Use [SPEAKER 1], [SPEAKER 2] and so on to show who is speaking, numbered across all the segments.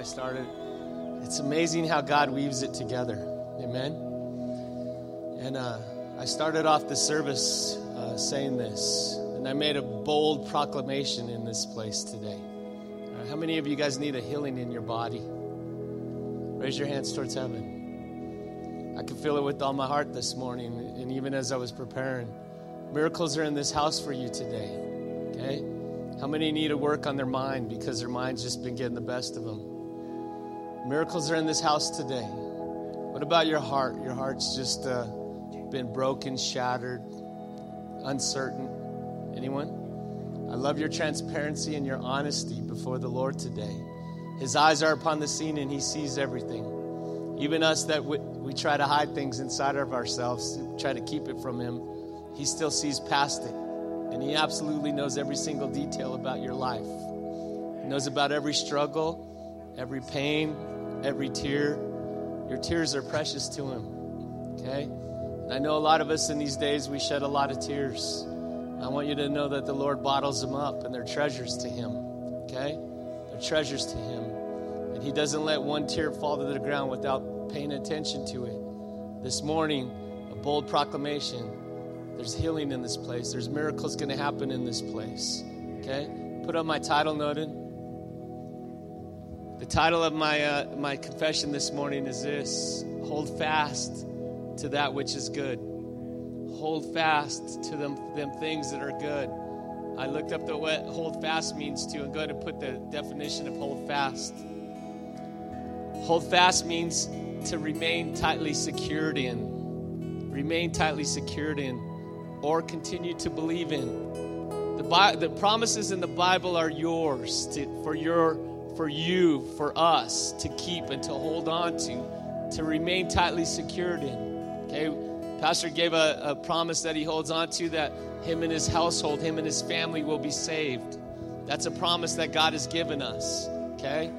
[SPEAKER 1] I started. It's amazing how God weaves it together. Amen. And uh, I started off the service uh, saying this, and I made a bold proclamation in this place today. Uh, how many of you guys need a healing in your body? Raise your hands towards heaven. I can feel it with all my heart this morning, and even as I was preparing. Miracles are in this house for you today. Okay? How many need to work on their mind because their mind's just been getting the best of them? Miracles are in this house today. What about your heart? Your heart's just uh, been broken, shattered, uncertain. Anyone? I love your transparency and your honesty before the Lord today. His eyes are upon the scene and he sees everything. Even us that we, we try to hide things inside of ourselves, try to keep it from him, he still sees past it. And He absolutely knows every single detail about your life. He knows about every struggle, every pain, every tear. Your tears are precious to Him. Okay? And I know a lot of us in these days, we shed a lot of tears. I want you to know that the Lord bottles them up and they're treasures to Him. Okay? They're treasures to Him. And He doesn't let one tear fall to the ground without paying attention to it. This morning, a bold proclamation there's healing in this place. There's miracles going to happen in this place. Okay? Put up my title, Noden. The title of my, uh, my confession this morning is this Hold fast to that which is good. Hold fast to them, them things that are good. I looked up the what hold fast means to and go and put the definition of hold fast. Hold fast means to remain tightly secured in. Remain tightly secured in or continue to believe in. The, Bi- the promises in the Bible are yours to, for your for you, for us to keep and to hold on to, to remain tightly secured in. Okay, Pastor gave a, a promise that he holds on to that him and his household, him and his family will be saved. That's a promise that God has given us. Okay,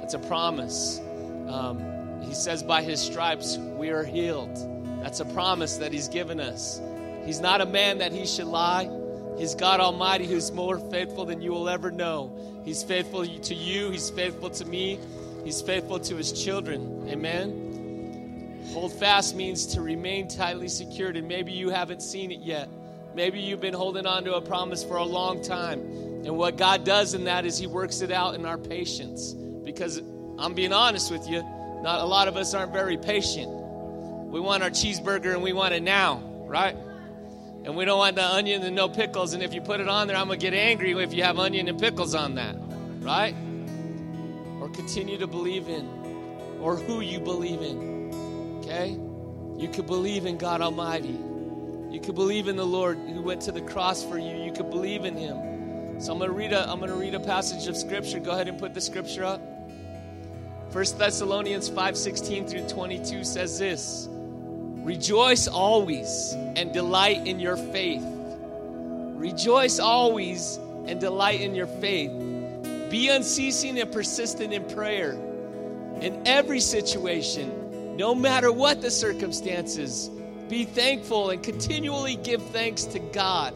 [SPEAKER 1] that's a promise. Um, he says, by his stripes we are healed. That's a promise that he's given us. He's not a man that he should lie. He's God Almighty who's more faithful than you will ever know. He's faithful to you, He's faithful to me, He's faithful to His children. Amen. Hold fast means to remain tightly secured, and maybe you haven't seen it yet. Maybe you've been holding on to a promise for a long time. And what God does in that is He works it out in our patience. Because I'm being honest with you, not a lot of us aren't very patient. We want our cheeseburger and we want it now, right? And we don't want the onion and no pickles. And if you put it on there, I'm going to get angry if you have onion and pickles on that. Right? Or continue to believe in, or who you believe in. Okay? You could believe in God Almighty. You could believe in the Lord who went to the cross for you. You could believe in Him. So I'm going to read a, I'm going to read a passage of Scripture. Go ahead and put the Scripture up. 1 Thessalonians 5:16 through 22 says this. Rejoice always and delight in your faith. Rejoice always and delight in your faith. Be unceasing and persistent in prayer. In every situation, no matter what the circumstances, be thankful and continually give thanks to God.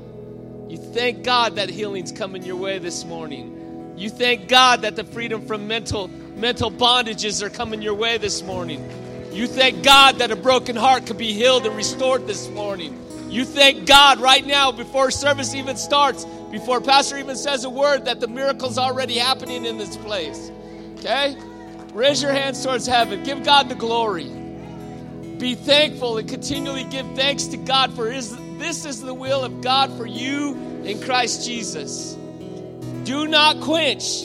[SPEAKER 1] You thank God that healing's coming your way this morning. You thank God that the freedom from mental mental bondages are coming your way this morning. You thank God that a broken heart could be healed and restored this morning. You thank God right now before service even starts, before Pastor even says a word, that the miracle's already happening in this place. Okay? Raise your hands towards heaven. Give God the glory. Be thankful and continually give thanks to God for his, this is the will of God for you in Christ Jesus. Do not quench.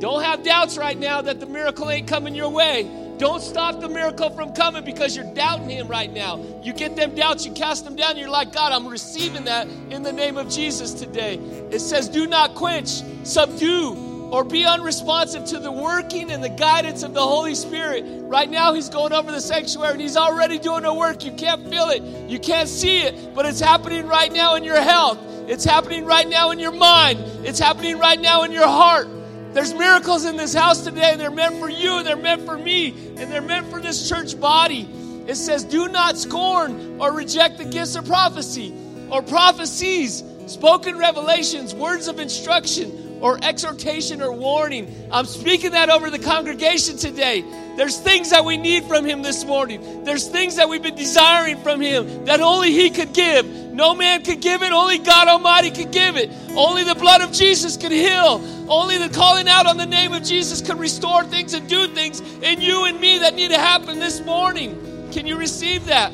[SPEAKER 1] Don't have doubts right now that the miracle ain't coming your way. Don't stop the miracle from coming because you're doubting Him right now. You get them doubts, you cast them down, you're like, God, I'm receiving that in the name of Jesus today. It says, Do not quench, subdue, or be unresponsive to the working and the guidance of the Holy Spirit. Right now, He's going over the sanctuary and He's already doing a work. You can't feel it, you can't see it, but it's happening right now in your health. It's happening right now in your mind. It's happening right now in your heart. There's miracles in this house today. They're meant for you, and they're meant for me, and they're meant for this church body. It says, Do not scorn or reject the gifts of prophecy or prophecies, spoken revelations, words of instruction, or exhortation or warning. I'm speaking that over the congregation today. There's things that we need from Him this morning. There's things that we've been desiring from Him that only He could give. No man could give it, only God Almighty could give it. Only the blood of Jesus could heal. Only the calling out on the name of Jesus could restore things and do things in you and me that need to happen this morning. Can you receive that?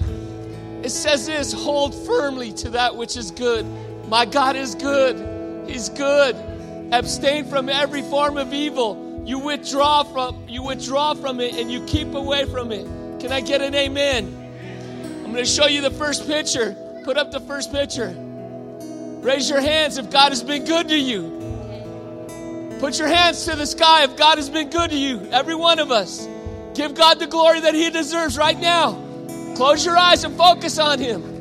[SPEAKER 1] It says this hold firmly to that which is good. My God is good. He's good. Abstain from every form of evil. You withdraw from you withdraw from it and you keep away from it. Can I get an amen? I'm going to show you the first picture. Put up the first picture. Raise your hands if God has been good to you. Put your hands to the sky if God has been good to you. Every one of us. Give God the glory that He deserves right now. Close your eyes and focus on Him.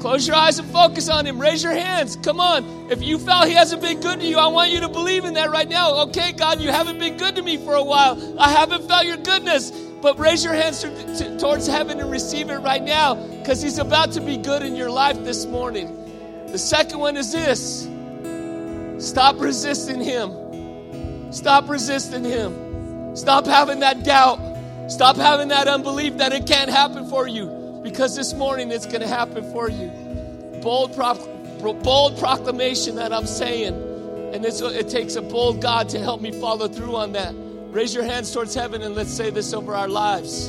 [SPEAKER 1] Close your eyes and focus on Him. Raise your hands. Come on. If you felt He hasn't been good to you, I want you to believe in that right now. Okay, God, you haven't been good to me for a while. I haven't felt your goodness. But raise your hands to, to, towards heaven and receive it right now because He's about to be good in your life this morning. The second one is this stop resisting Him. Stop resisting Him. Stop having that doubt. Stop having that unbelief that it can't happen for you because this morning it's going to happen for you. Bold, pro- bold proclamation that I'm saying. And it takes a bold God to help me follow through on that. Raise your hands towards heaven and let's say this over our lives.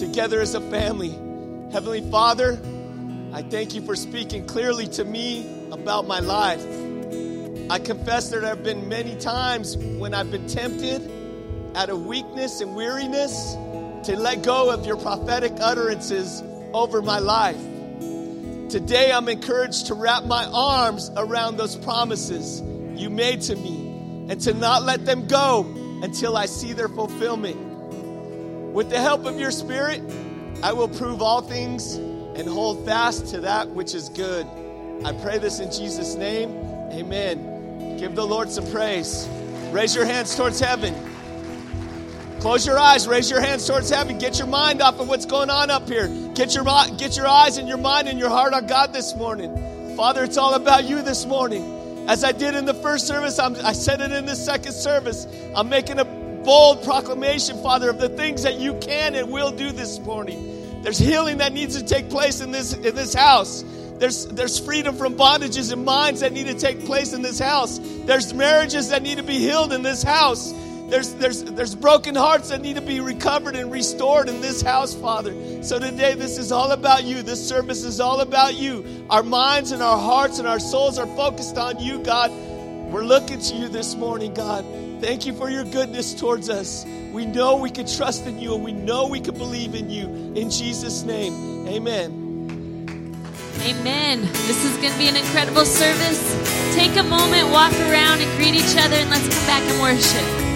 [SPEAKER 1] Together as a family. Heavenly Father, I thank you for speaking clearly to me about my life. I confess that there have been many times when I've been tempted out of weakness and weariness to let go of your prophetic utterances over my life. Today, I'm encouraged to wrap my arms around those promises you made to me and to not let them go until I see their fulfillment. With the help of your Spirit, I will prove all things and hold fast to that which is good. I pray this in Jesus' name. Amen. Give the Lord some praise. Raise your hands towards heaven. Close your eyes, raise your hands towards heaven. Get your mind off of what's going on up here. Get your, get your eyes and your mind and your heart on God this morning. Father, it's all about you this morning. As I did in the first service, I'm, I said it in the second service. I'm making a bold proclamation, Father, of the things that you can and will do this morning. There's healing that needs to take place in this, in this house. There's, there's freedom from bondages and minds that need to take place in this house. There's marriages that need to be healed in this house. There's, there's, there's broken hearts that need to be recovered and restored in this house, Father. So today, this is all about you. This service is all about you. Our minds and our hearts and our souls are focused on you, God. We're looking to you this morning, God. Thank you for your goodness towards us. We know we can trust in you and we know we can believe in you. In Jesus' name, amen.
[SPEAKER 2] Amen. This is going to be an incredible service. Take a moment, walk around, and greet each other, and let's come back and worship.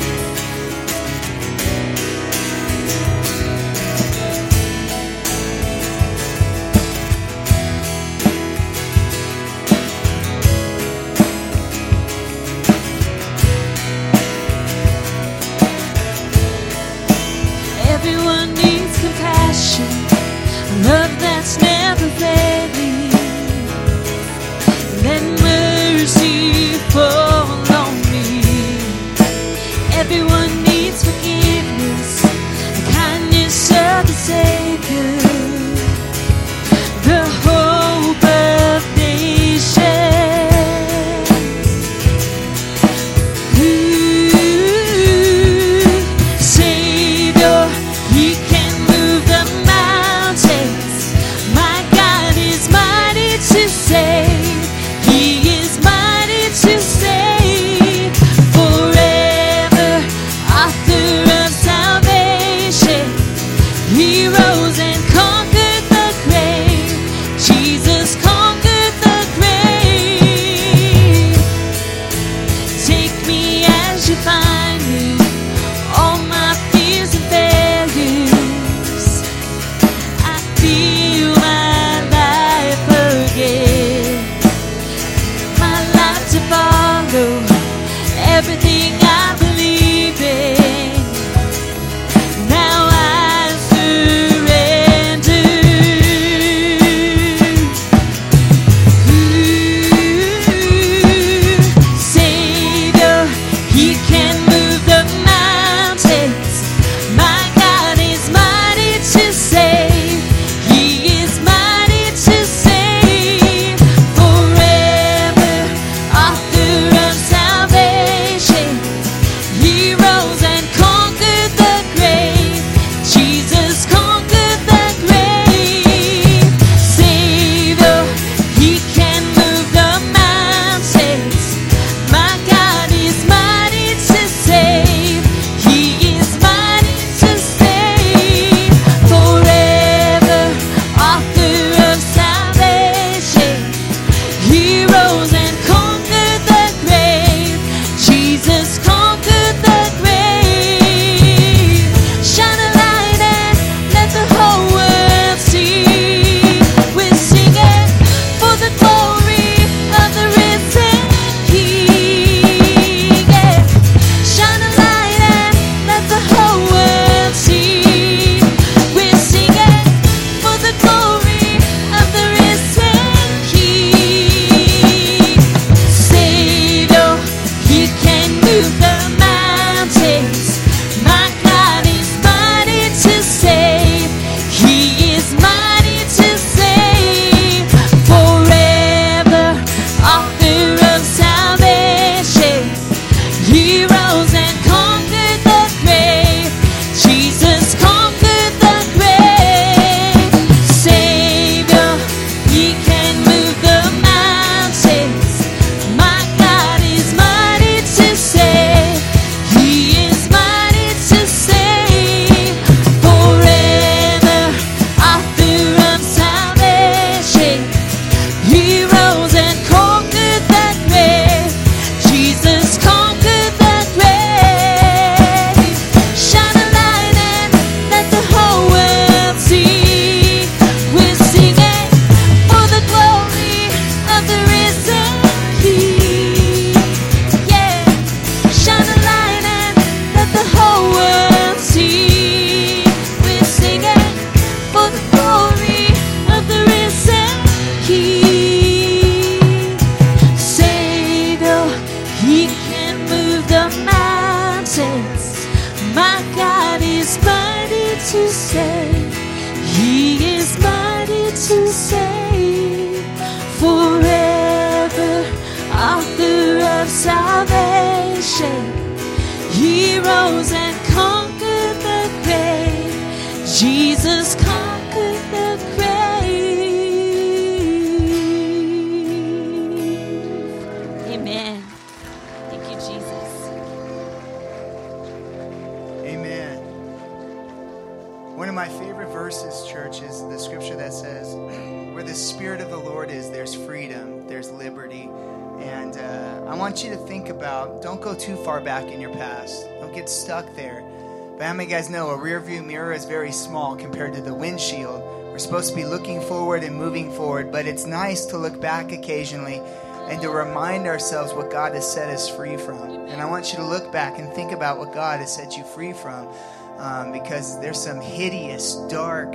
[SPEAKER 3] It's nice to look back occasionally and to remind ourselves what God has set us free from. And I want you to look back and think about what God has set you free from um, because there's some hideous, dark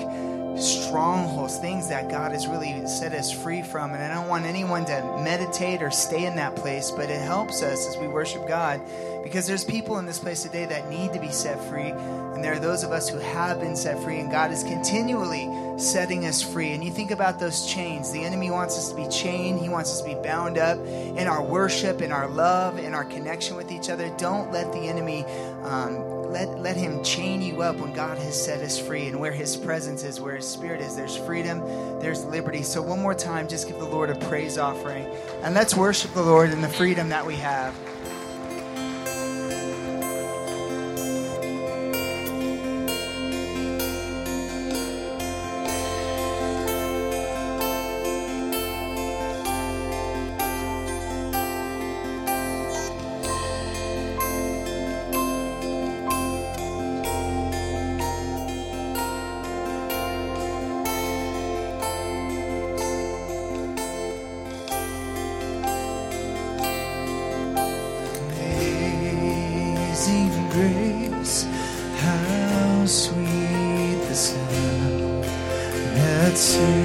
[SPEAKER 3] strongholds, things that God has really set us free from. And I don't want anyone to meditate or stay in that place, but it helps us as we worship God because there's people in this place today that need to be set free. And there are those of us who have been set free, and God is continually setting us free. And you think about those chains. The enemy wants us to be chained, he wants us to be bound up in our worship, in our love, in our connection with each other. Don't let the enemy. Um, let, let him chain you up when God has set us free. And where his presence is, where his spirit is, there's freedom, there's liberty. So, one more time, just give the Lord a praise offering. And let's worship the Lord in the freedom that we have. Grace, how sweet the sound that saved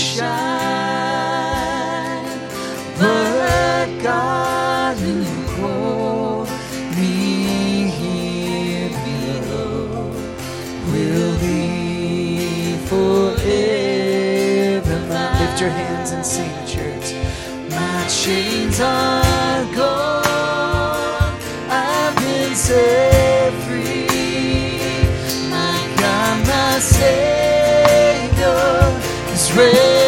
[SPEAKER 3] shine, but God who called me here below will be forever.
[SPEAKER 4] Lift your hands and sing, church. My chains are. Is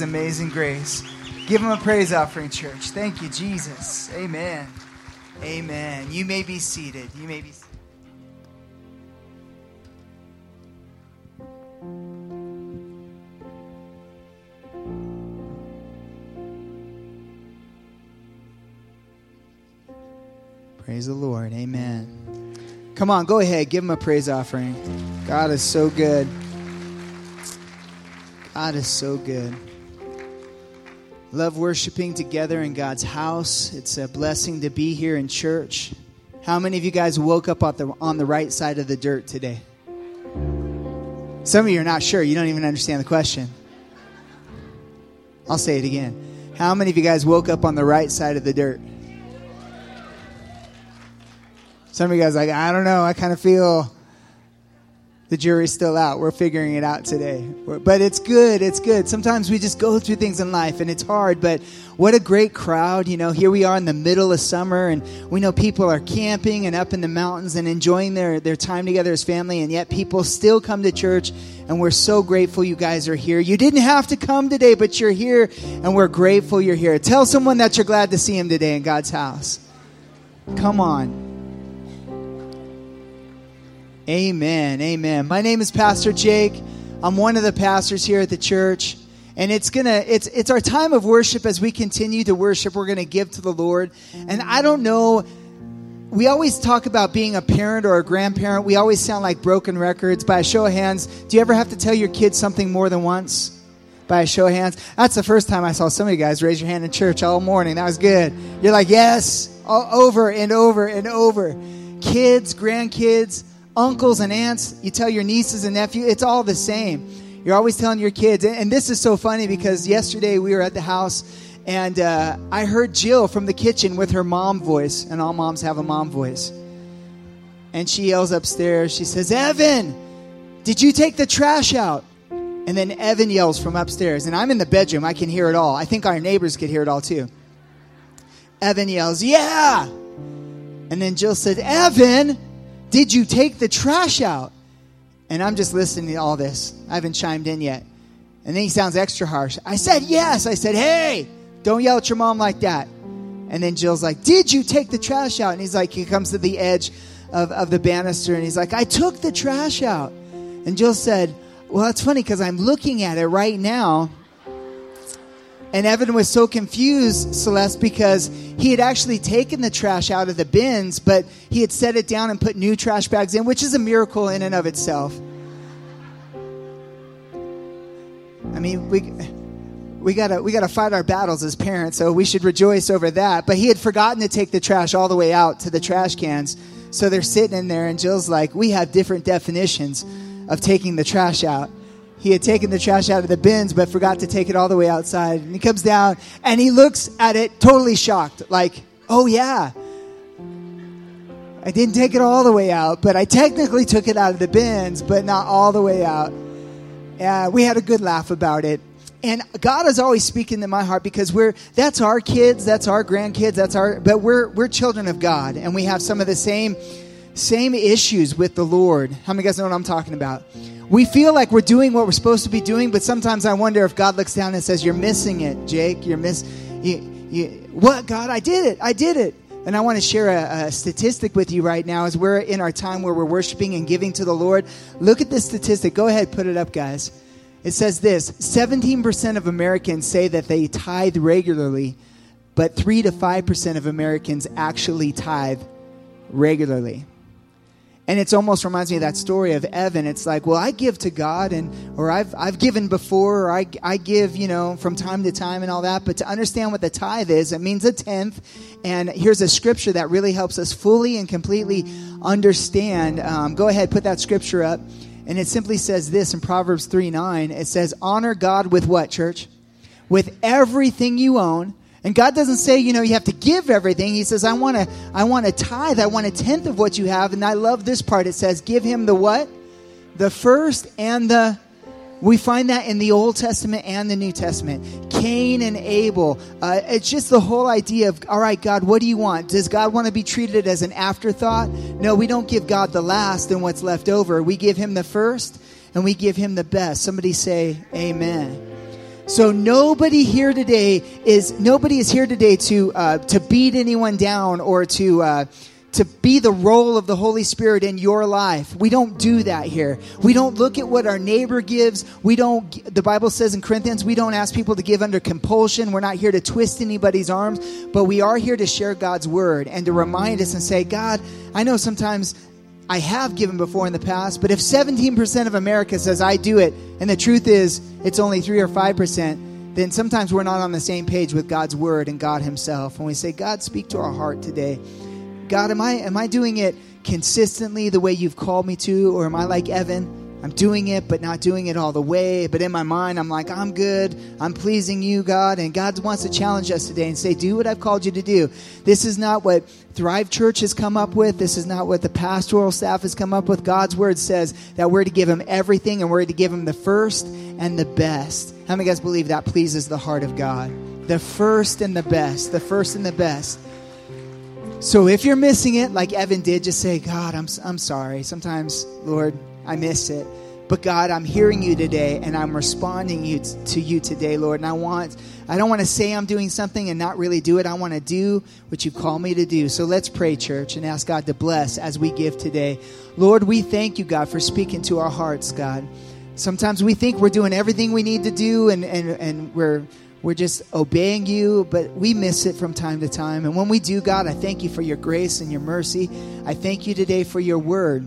[SPEAKER 4] amazing grace, give him a praise offering, church. Thank you, Jesus. Amen. Amen. You may be seated. You may be seated. Praise the Lord. Amen. Come on, go ahead. Give him a praise offering. God is so good. God is so good. Love worshiping together in God's house. It's a blessing to be here in church. How many of you guys woke up on the, on the right side of the dirt today? Some of you are not sure. You don't even understand the question. I'll say it again. How many of you guys woke up on the right side of the dirt? Some of you guys like, I don't know. I kind of feel the jury's still out. We're figuring it out today. But it's good. It's good. Sometimes we just go through things in life and it's hard, but what a great crowd. You know, here we are in the middle of summer and we know people are camping and up in the mountains and enjoying their, their time together as family, and yet people still come to church and we're so grateful you guys are here. You didn't have to come today, but you're here and we're grateful you're here. Tell someone that you're glad to see him today in God's house. Come on. Amen. Amen. My name is Pastor Jake. I'm one of the pastors here at the church. And it's gonna it's it's our time of worship as we continue to worship, we're gonna give to the Lord. And I don't know we always talk about being a parent or a grandparent. We always sound like broken records. By a show of hands, do you ever have to tell your kids something more than once? By a show of hands. That's the first time I saw some of you guys raise your hand in church all morning. That was good. You're like, yes, all over and over and over. Kids, grandkids, uncles and aunts, you tell your nieces and nephews, it's all the same. You're always telling your kids. And this is so funny because yesterday we were at the house and uh, I heard Jill from the kitchen with her mom voice, and all moms have a mom voice. And she yells upstairs, she says, Evan, did you take the trash out? And then Evan yells from upstairs, and I'm in the bedroom, I can hear it all. I think our neighbors could hear it all too. Evan yells, Yeah! And then Jill said, Evan, did you take the trash out? And I'm just listening to all this. I haven't chimed in yet. And then he sounds extra harsh. I said, Yes. I said, Hey, don't yell at your mom like that. And then Jill's like, Did you take the trash out? And he's like, He comes to the edge of, of the banister and he's like, I took the trash out. And Jill said, Well, that's funny because I'm looking at it right now. And Evan was so confused, Celeste, because he had actually taken the trash out of the bins, but he had set it down and put new trash bags in, which is a miracle in and of itself. I mean, we we gotta we gotta fight our battles as parents, so we should rejoice over that. But he had forgotten to take the trash all the way out to the trash cans, so they're sitting in there, and Jill's like, "We have different definitions of taking the trash out." He had taken the trash out of the bins, but forgot to take it all the way outside. And he comes down and he looks at it totally shocked, like, "Oh yeah." I didn't take it all the way out, but I technically took it out of the bins, but not all the way out. Yeah, we had a good laugh about it. And God is always speaking to my heart because we're that's our kids, that's our grandkids, that's our but we're we're children of God and we have some of the same same issues with the Lord. How many guys know what I'm talking about? We feel like we're doing what we're supposed to be doing, but sometimes I wonder if God looks down and says, "You're missing it, Jake. You're miss you, you what God? I did it. I did it." And I want to share a, a, statistic with you right now as we're in our time where we're worshiping and giving to the Lord. Look at this statistic. Go ahead, put it up, guys. It says this 17% of Americans say that they tithe regularly, but 3 to 5% of Americans actually tithe regularly. And it almost reminds me of that story of Evan. It's like, well, I give to God, and or I've I've given before, or I I give, you know, from time to time and all that. But to understand what the tithe is, it means a tenth. And here's a scripture that really helps us fully and completely understand. Um, go ahead, put that scripture up. And it simply says this in Proverbs 3 9. It says, Honor God with what, church? With everything you own. And God doesn't say, you know, you have to give everything. He says, I want to, I want a tithe. I want a tenth of what you have. And I love this part. It says, give him the what? The first and the we find that in the Old Testament and the New Testament. Cain and Abel. Uh, it's just the whole idea of, all right, God, what do you want? Does God want to be treated as an afterthought? No, we don't give God the last and what's left over. We give him the first and we give him the best. Somebody say, Amen. So nobody here today is nobody is here today to uh, to beat anyone down or to uh, to be the role of the Holy Spirit in your life. We don't do that here. We don't look at what our neighbor gives. We don't, the Bible says in Corinthians, we don't ask people to give under compulsion. We're not here to twist anybody's arms, but we are here to share God's word and to remind us and say, God, I know sometimes I have given before in the past, but if 17% of America says I do it, and the truth is it's only 3 or 5%, then sometimes we're not on the same page with God's word and God Himself. And we say, God, speak to our heart today. God, am I am I doing it consistently the way you've called me to, or am I like Evan? I'm doing it, but not doing it all the way. But in my mind, I'm like, I'm good. I'm pleasing you, God. And God wants to challenge us today and say, do what I've called you to do. This is not what Thrive Church has come up with. This is not what the pastoral staff has come up with. God's word says that we're to give him everything and we're to give him the first and the best. How many guys believe that pleases the heart of God? The first and the best. The first and the best. So if you're missing it, like Evan did, just say, God, I'm, I'm sorry. Sometimes, Lord, I miss it. But God, I'm hearing you today and I'm responding you t- to you today, Lord. And I want I don't want to say I'm doing something and not really do it. I want to do what you call me to do. So let's pray, church, and ask God to bless as we give today. Lord, we thank you, God, for speaking to our hearts, God. Sometimes we think we're doing everything we need to do and, and, and we're we're just obeying you, but we miss it from time to time. And when we do, God, I thank you for your grace and your mercy. I thank you today for your word.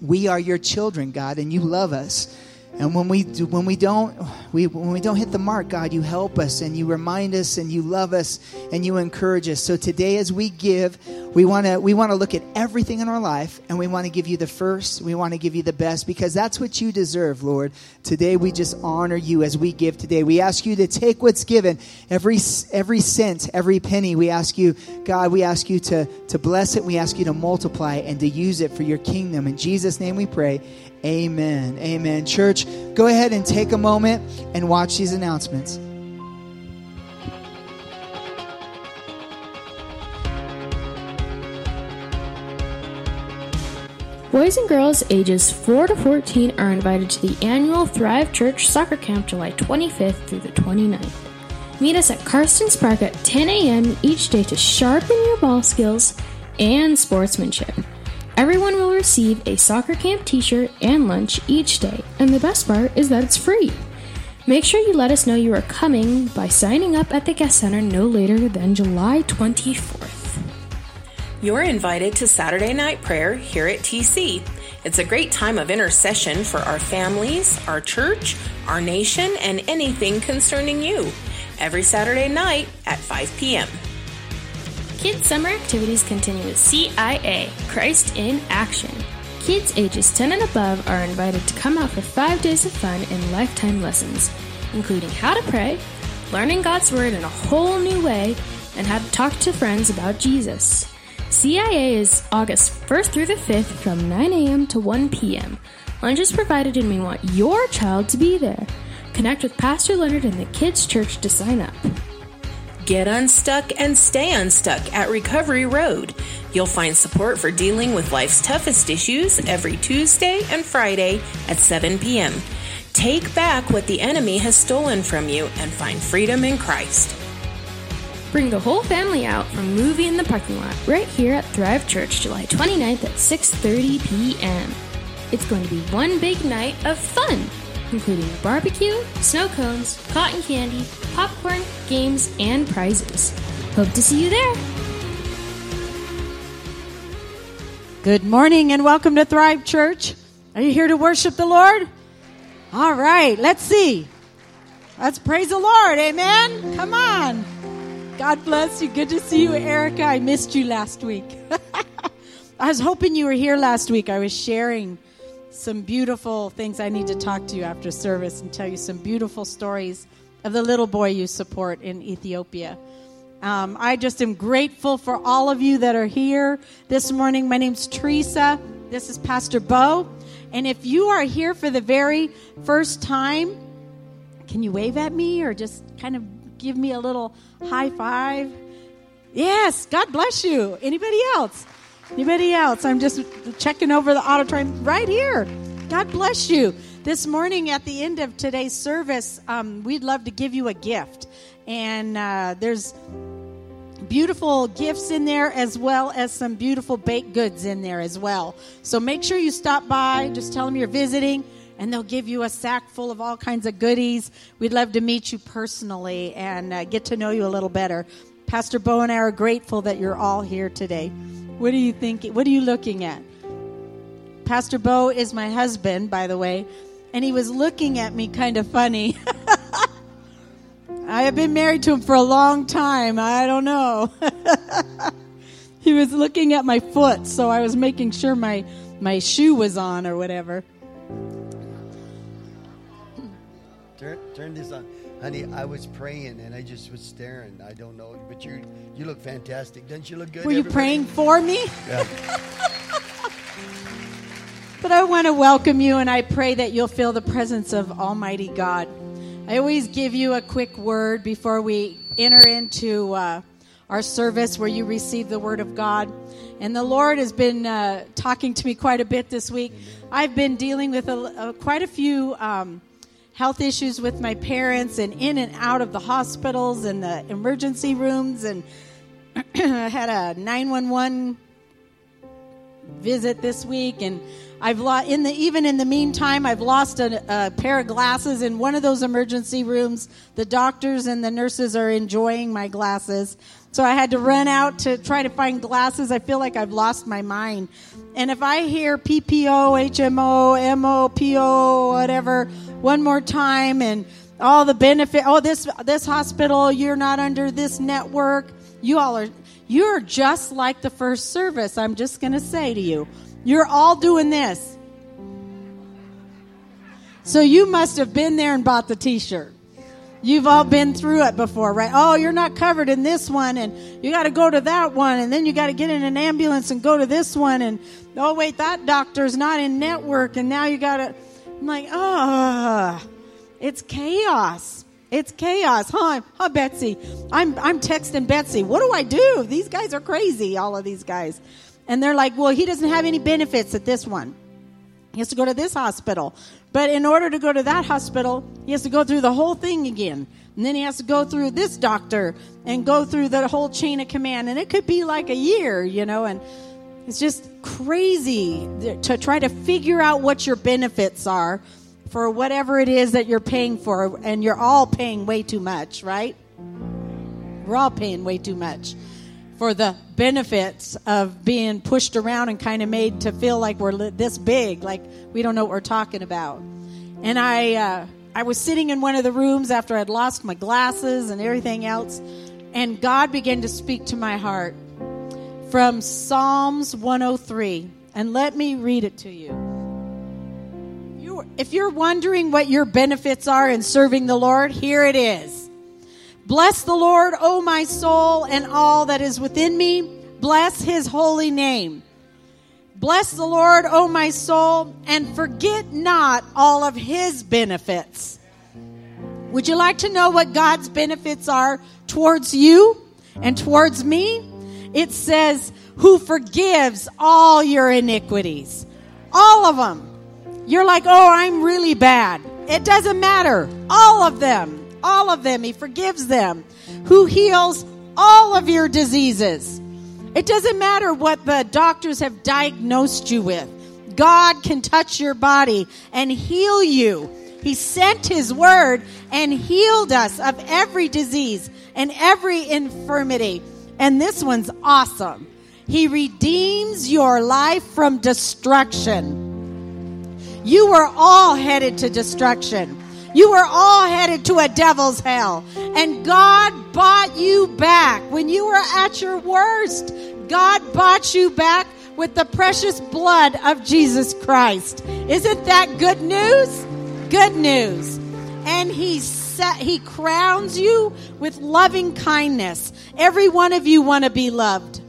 [SPEAKER 4] We are your children, God, and you love us. And when we do, when we don't we when we don't hit the mark, God, you help us and you remind us and you love us and you encourage us. So today as we give, we want to we want to look at everything in our life and we want to give you the first, we want to give you the best because that's what you deserve, Lord. Today we just honor you as we give today. We ask you to take what's given, every every cent, every penny. We ask you, God, we ask you to to bless it. We ask you to multiply and to use it for your kingdom. In Jesus name we pray. Amen. Amen. Church, go ahead and take a moment and watch these announcements.
[SPEAKER 5] Boys and girls ages 4 to 14 are invited to the annual Thrive Church Soccer Camp July 25th through the 29th. Meet us at Karstens Park at 10 a.m. each day to sharpen your ball skills and sportsmanship. Everyone will receive a soccer camp t shirt and lunch each day, and the best part is that it's free. Make sure you let us know you are coming by signing up at the guest center no later than July 24th.
[SPEAKER 6] You're invited to Saturday night prayer here at TC. It's a great time of intercession for our families, our church, our nation, and anything concerning you. Every Saturday night at 5 p.m.
[SPEAKER 5] Kids Summer Activities continue with CIA, Christ in Action. Kids ages 10 and above are invited to come out for five days of fun and lifetime lessons, including how to pray, learning God's Word in a whole new way, and how to talk to friends about Jesus. CIA is August 1st through the 5th from 9 a.m. to 1 p.m. Lunch is provided and we want your child to be there. Connect with Pastor Leonard and the Kids Church to sign up.
[SPEAKER 6] Get unstuck and stay unstuck at Recovery Road. You'll find support for dealing with life's toughest issues every Tuesday and Friday at 7 p.m. Take back what the enemy has stolen from you and find freedom in Christ.
[SPEAKER 5] Bring the whole family out for movie in the parking lot right here at Thrive Church July 29th at 6:30 p.m. It's going to be one big night of fun, including barbecue, snow cones, cotton candy, popcorn, games, and prizes. Hope to see you there.
[SPEAKER 7] Good morning and welcome to Thrive Church. Are you here to worship the Lord? All right, let's see. Let's praise the Lord. Amen. Come on. God bless you. Good to see you, Erica. I missed you last week. I was hoping you were here last week. I was sharing some beautiful things. I need to talk to you after service and tell you some beautiful stories of the little boy you support in Ethiopia. Um, I just am grateful for all of you that are here this morning. My name's Teresa. This is Pastor Bo. And if you are here for the very first time, can you wave at me or just kind of give me a little high five? Yes, God bless you. Anybody else? Anybody else? I'm just checking over the auditorium right here. God bless you. This morning at the end of today's service, um, we'd love to give you a gift. And uh, there's beautiful gifts in there as well as some beautiful baked goods in there as well. So make sure you stop by. Just tell them you're visiting and they'll give you a sack full of all kinds of goodies. We'd love to meet you personally and uh, get to know you a little better. Pastor Bo and I are grateful that you're all here today. What are you thinking? What are you looking at? Pastor Bo is my husband, by the way, and he was looking at me kind of funny. I have been married to him for a long time. I don't know. he was looking at my foot, so I was making sure my, my shoe was on or whatever.
[SPEAKER 8] Turn, turn this on. Honey, I was praying and I just was staring. I don't know, but you you look fantastic. Don't you look good?
[SPEAKER 7] Were you praying for me?
[SPEAKER 8] Yeah.
[SPEAKER 7] But I want to welcome you and I pray that you'll feel the presence of Almighty God. I always give you a quick word before we enter into uh, our service where you receive the word of God. And the Lord has been uh, talking to me quite a bit this week. I've been dealing with a, a, quite a few um, health issues with my parents and in and out of the hospitals and the emergency rooms. And I had a 911 visit this week and I've lost in the even in the meantime I've lost a, a, pair of glasses in one of those emergency rooms. The doctors and the nurses are enjoying my glasses, so I had to run out to try to find glasses. I feel like I've lost my mind. And if I hear PPO, HMO, MOPO, whatever one more time, and all the benefit, oh this this hospital, you're not under this network. You all are you're just like the first service. I'm just going to say to you. You're all doing this. So you must have been there and bought the t shirt. You've all been through it before, right? Oh, you're not covered in this one, and you got to go to that one, and then you got to get in an ambulance and go to this one, and oh, wait, that doctor's not in network, and now you got to. I'm like, oh, it's chaos. It's chaos, huh? Huh, Betsy? I'm I'm texting Betsy. What do I do? These guys are crazy. All of these guys. And they're like, well, he doesn't have any benefits at this one. He has to go to this hospital. But in order to go to that hospital, he has to go through the whole thing again. And then he has to go through this doctor and go through the whole chain of command. And it could be like a year, you know, and it's just crazy to try to figure out what your benefits are for whatever it is that you're paying for. And you're all paying way too much, right? We're all paying way too much. For the benefits of being pushed around and kind of made to feel like we're this big, like we don't know what we're talking about. And I, uh, I was sitting in one of the rooms after I'd lost my glasses and everything else, and God began to speak to my heart from Psalms 103. And let me read it to you. You, if you're wondering what your benefits are in serving the Lord, here it is. Bless the Lord, O my soul, and all that is within me. Bless his holy name. Bless the Lord, O my soul, and forget not all of his benefits. Would you like to know what God's benefits are towards you and towards me? It says, Who forgives all your iniquities. All of them. You're like, Oh, I'm really bad. It doesn't matter. All of them. All of them. He forgives them. Who heals all of your diseases. It doesn't matter what the doctors have diagnosed you with. God can touch your body and heal you. He sent His word and healed us of every disease and every infirmity. And this one's awesome. He redeems your life from destruction. You were all headed to destruction. You were all headed to a devil's hell. And God bought you back when you were at your worst. God bought you back with the precious blood of Jesus Christ. Isn't that good news? Good news. And he set, he crowns you with loving kindness. Every one of you want to be loved.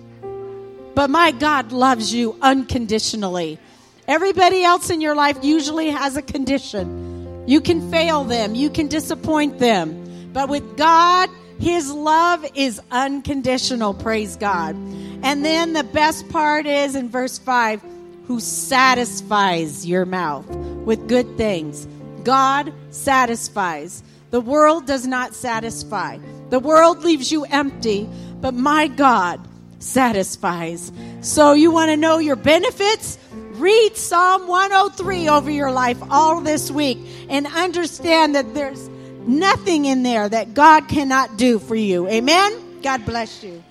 [SPEAKER 7] But my God loves you unconditionally. Everybody else in your life usually has a condition. You can fail them, you can disappoint them. But with God, His love is unconditional, praise God. And then the best part is in verse 5 who satisfies your mouth with good things. God satisfies. The world does not satisfy. The world leaves you empty, but my God satisfies. So you want to know your benefits? Read Psalm 103 over your life all this week and understand that there's nothing in there that God cannot do for you. Amen? God bless you.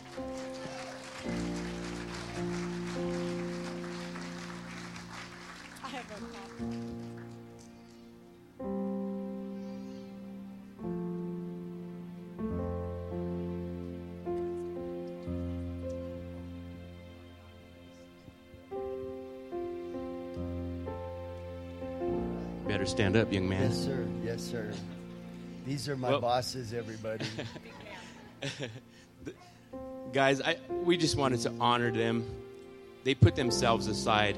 [SPEAKER 9] Better stand up, young man.
[SPEAKER 8] Yes, sir. Yes, sir. These are my
[SPEAKER 9] Well-
[SPEAKER 8] bosses, everybody.
[SPEAKER 9] Guys, I, we just wanted to honor them. They put themselves aside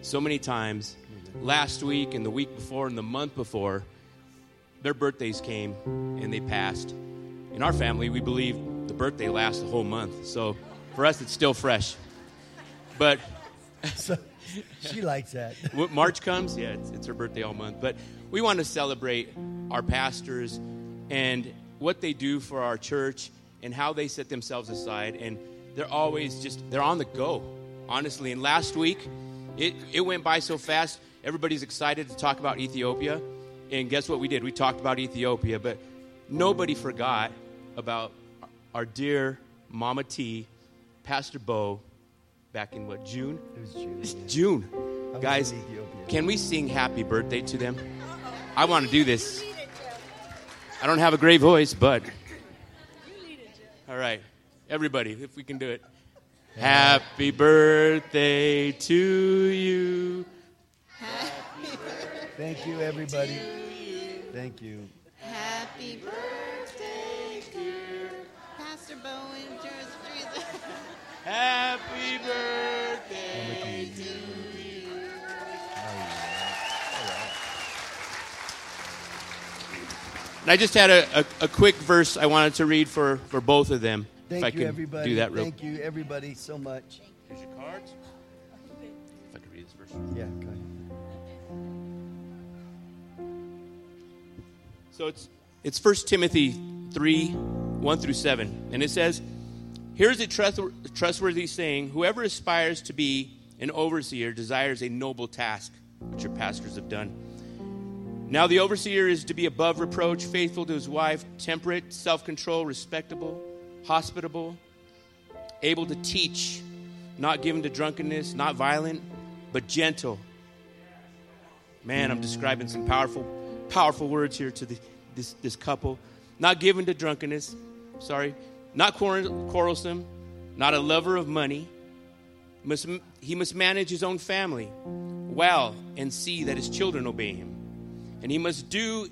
[SPEAKER 9] so many times. Last week and the week before and the month before, their birthdays came and they passed. In our family, we believe the birthday lasts a whole month. So for us, it's still fresh. But
[SPEAKER 8] so, she likes that.
[SPEAKER 9] when March comes, yeah, it's, it's her birthday all month. But we want to celebrate our pastors and what they do for our church and how they set themselves aside. And they're always just, they're on the go, honestly. And last week, it, it went by so fast. Everybody's excited to talk about Ethiopia. And guess what we did? We talked about Ethiopia, but nobody forgot about our dear Mama T, Pastor Bo, back in what, June?
[SPEAKER 8] It was June.
[SPEAKER 9] It's
[SPEAKER 8] yeah.
[SPEAKER 9] June.
[SPEAKER 8] I was
[SPEAKER 9] Guys, can we sing happy birthday to them? I want to do this. I don't have a great voice, but. All right. Everybody, if we can do it. Happy birthday to you.
[SPEAKER 8] Thank you, everybody. Thank you.
[SPEAKER 10] Happy birthday,
[SPEAKER 9] Happy birthday. To you. And I just had a, a, a quick verse I wanted to read for, for both of them.
[SPEAKER 8] Thank
[SPEAKER 9] if I
[SPEAKER 8] you,
[SPEAKER 9] can
[SPEAKER 8] everybody.
[SPEAKER 9] do that real
[SPEAKER 8] Thank you, everybody, so much.
[SPEAKER 9] Here's your cards. If I could read this verse.
[SPEAKER 8] Yeah, go ahead.
[SPEAKER 9] So it's it's First Timothy three, one through seven, and it says, "Here's a trust, trustworthy saying: Whoever aspires to be an overseer desires a noble task, which your pastors have done. Now the overseer is to be above reproach, faithful to his wife, temperate, self-control, respectable, hospitable, able to teach, not given to drunkenness, not violent, but gentle. Man, I'm describing some powerful, powerful words here to the, this, this couple. Not given to drunkenness, sorry, not quarrelsome, not a lover of money. Must, he must manage his own family well and see that his children obey him. And he must do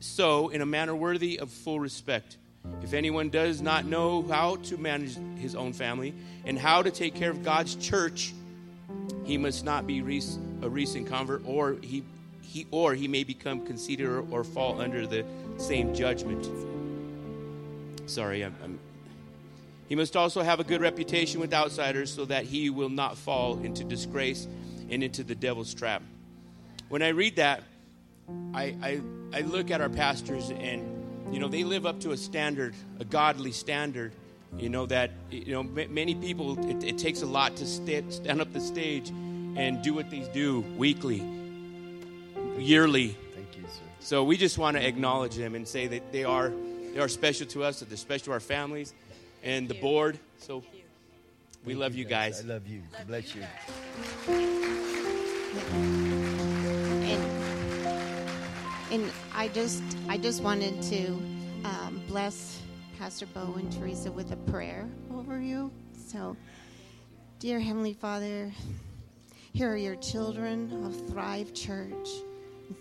[SPEAKER 9] so in a manner worthy of full respect. If anyone does not know how to manage his own family and how to take care of God's church, he must not be a recent convert, or he, he or he may become conceited or, or fall under the same judgment. Sorry, I'm, I'm, he must also have a good reputation with outsiders so that he will not fall into disgrace and into the devil's trap. When I read that, I, I, I look at our pastors and, you know, they live up to a standard, a godly standard, you know, that, you know, m- many people, it, it, takes a lot to st- stand up the stage and do what they do weekly, yearly.
[SPEAKER 8] Thank you, sir.
[SPEAKER 9] So we just want to acknowledge them and say that they are, they are special to us, that they're special to our families and the board. So we
[SPEAKER 8] Thank
[SPEAKER 9] love you guys.
[SPEAKER 8] I love you. God bless you.
[SPEAKER 10] And, and I just I just wanted to um, bless Pastor Bo and Teresa with a prayer over you. So, dear Heavenly Father, here are your children of Thrive Church.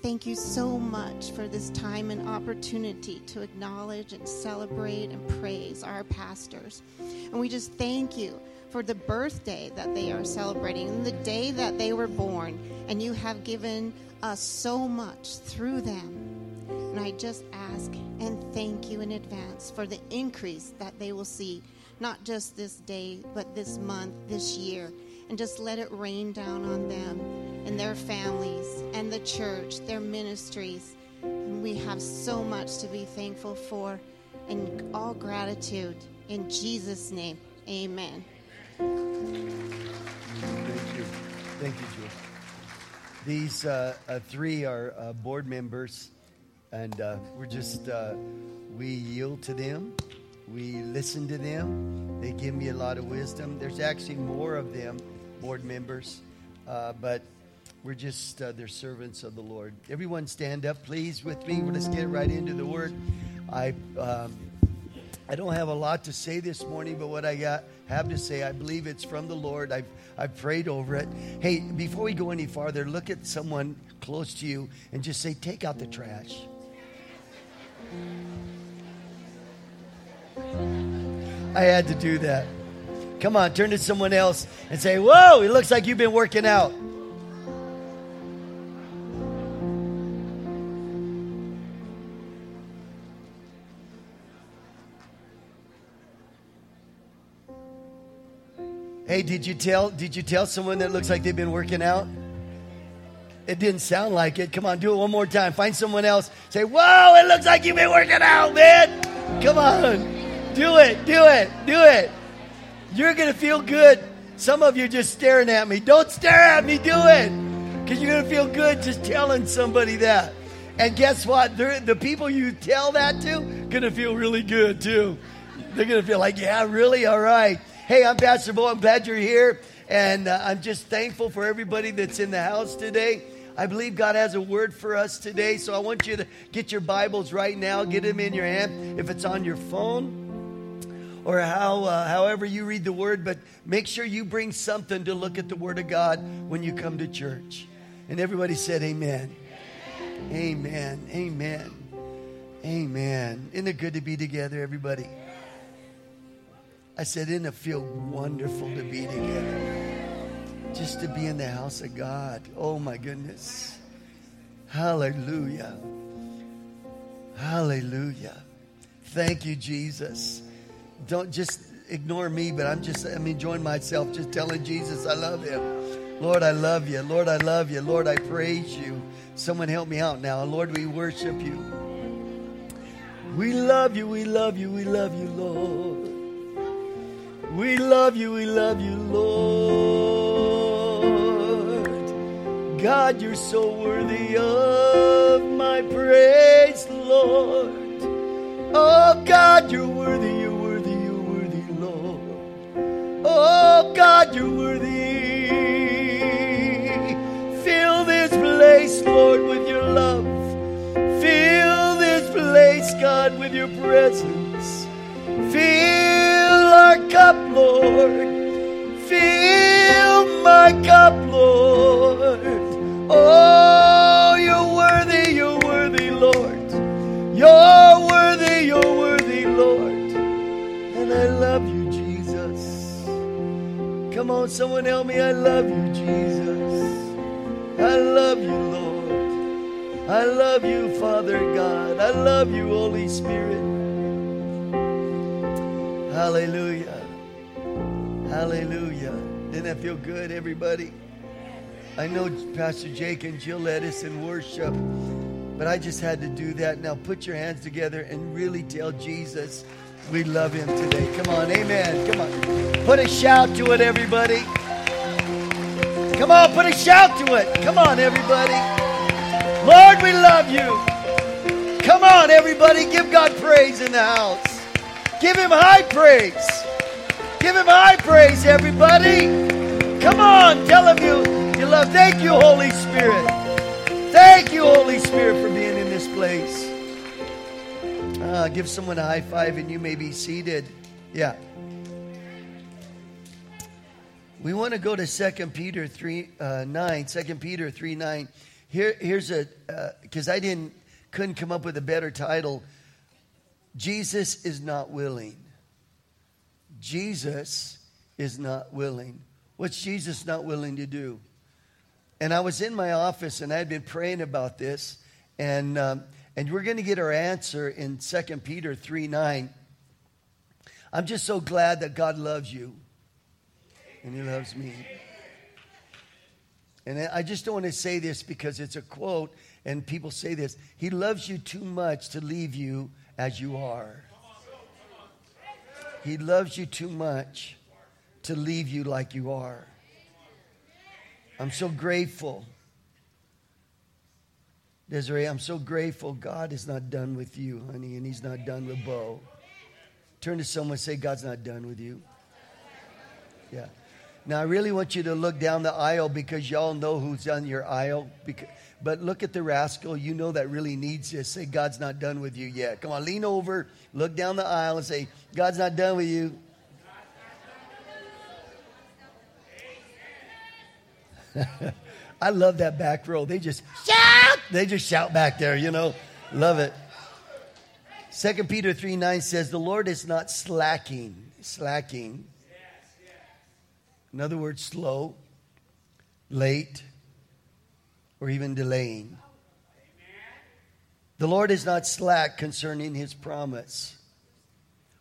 [SPEAKER 10] Thank you so much for this time and opportunity to acknowledge and celebrate and praise our pastors. And we just thank you for the birthday that they are celebrating and the day that they were born. And you have given us so much through them. And I just ask and thank you in advance for the increase that they will see, not just this day, but this month, this year. And just let it rain down on them and their families and the church, their ministries. And we have so much to be thankful for and all gratitude. In Jesus' name, amen.
[SPEAKER 8] Thank you. Thank you, Jules. These uh, uh, three are uh, board members, and uh, we're just, uh, we yield to them. We listen to them. They give me a lot of wisdom. There's actually more of them, board members, uh, but we're just, they're servants of the Lord. Everyone stand up, please, with me. Let's get right into the word. I, um, I don't have a lot to say this morning, but what I got, have to say, I believe it's from the Lord. I've, I've prayed over it. Hey, before we go any farther, look at someone close to you and just say, take out the trash. I had to do that. Come on, turn to someone else and say, Whoa, it looks like you've been working out. Hey, did you tell did you tell someone that looks like they've been working out? It didn't sound like it. Come on, do it one more time. Find someone else. Say, "Whoa, it looks like you've been working out, man." Come on. Do it. Do it. Do it. You're going to feel good. Some of you are just staring at me. Don't stare at me. Do it. Cuz you're going to feel good just telling somebody that. And guess what? They're, the people you tell that to going to feel really good too. They're going to feel like, "Yeah, really? All right." Hey, I'm Pastor Bo. I'm glad you're here. And uh, I'm just thankful for everybody that's in the house today. I believe God has a word for us today. So I want you to get your Bibles right now, get them in your hand. If it's on your phone or how, uh, however you read the word, but make sure you bring something to look at the word of God when you come to church. And everybody said, Amen. Amen. Amen. Amen. Isn't it good to be together, everybody? I said, Isn't it feel wonderful to be together? Just to be in the house of God. Oh my goodness. Hallelujah. Hallelujah. Thank you, Jesus. Don't just ignore me, but I'm just I'm enjoying myself, just telling Jesus I love him. Lord, I love you. Lord, I love you. Lord, I praise you. Someone help me out now. Lord, we worship you. We love you, we love you, we love you, Lord. We love you, we love you, Lord. God, you're so worthy of my praise, Lord. Oh, God, you're worthy, Lord. God, you're worthy. Fill this place, Lord, with your love. Fill this place, God, with your presence. Fill our cup, Lord. Fill my cup, Lord. Oh, you're worthy, you're worthy, Lord. You're worthy, you're worthy, Lord. And I love you. Come on, someone help me. I love you, Jesus. I love you, Lord. I love you, Father God. I love you, Holy Spirit. Hallelujah. Hallelujah. Didn't that feel good, everybody? I know Pastor Jake and Jill led us in worship, but I just had to do that. Now put your hands together and really tell Jesus we love him today. Come on, amen. Come on. Put a shout to it, everybody. Come on, put a shout to it. Come on, everybody. Lord, we love you. Come on, everybody. Give God praise in the house. Give him high praise. Give him high praise, everybody. Come on, tell him you, you love. Thank you, Holy Spirit. Thank you, Holy Spirit, for being in this place. Uh, give someone a high five and you may be seated. Yeah. We want to go to 2 Peter 3 uh, 9. 2 Peter 3 9. Here, here's a, because uh, I didn't, couldn't come up with a better title. Jesus is not willing. Jesus is not willing. What's Jesus not willing to do? And I was in my office and I had been praying about this, and um, and we're going to get our answer in 2 Peter 3 9. I'm just so glad that God loves you and He loves me. And I just don't want to say this because it's a quote, and people say this He loves you too much to leave you as you are. He loves you too much to leave you like you are. I'm so grateful. Desiree, I'm so grateful God is not done with you, honey, and He's not done with Bo. Turn to someone and say, God's not done with you. Yeah. Now, I really want you to look down the aisle because y'all know who's on your aisle. But look at the rascal you know that really needs this. Say, God's not done with you yet. Come on, lean over, look down the aisle, and say, God's not done with you. I love that back row. They just shout. They just shout back there, you know. Love it. Second Peter 3 9 says, The Lord is not slacking, slacking. In other words, slow, late, or even delaying. The Lord is not slack concerning his promise.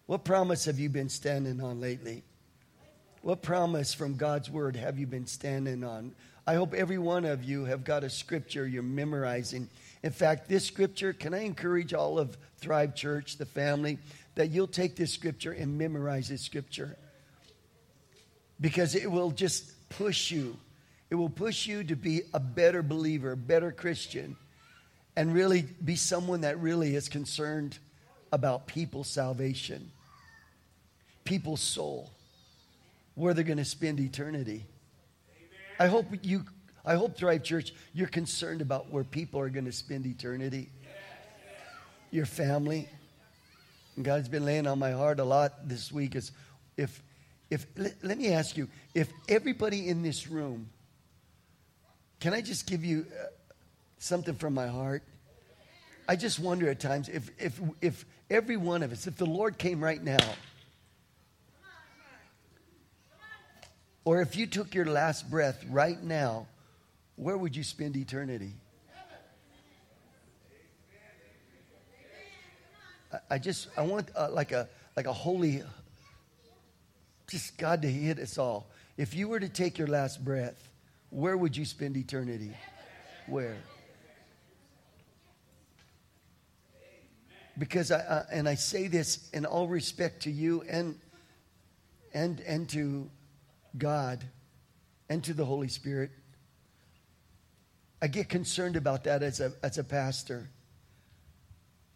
[SPEAKER 8] What promise have you been standing on lately? What promise from God's word have you been standing on? I hope every one of you have got a scripture you're memorizing. In fact, this scripture, can I encourage all of Thrive Church, the family, that you'll take this scripture and memorize this scripture? Because it will just push you. It will push you to be a better believer, a better Christian, and really be someone that really is concerned about people's salvation, people's soul, where they're going to spend eternity. I hope you, I hope Thrive Church, you're concerned about where people are going to spend eternity. Your family. And God's been laying on my heart a lot this week. Is if, if let, let me ask you, if everybody in this room, can I just give you uh, something from my heart? I just wonder at times if, if, if every one of us, if the Lord came right now, Or if you took your last breath right now, where would you spend eternity? I, just, I want uh, like a, like a holy, just God to hit us all. If you were to take your last breath, where would you spend eternity? Where? Because I, uh, and I say this in all respect to you and, and, and to God and to the Holy Spirit. I get concerned about that as a, as a pastor.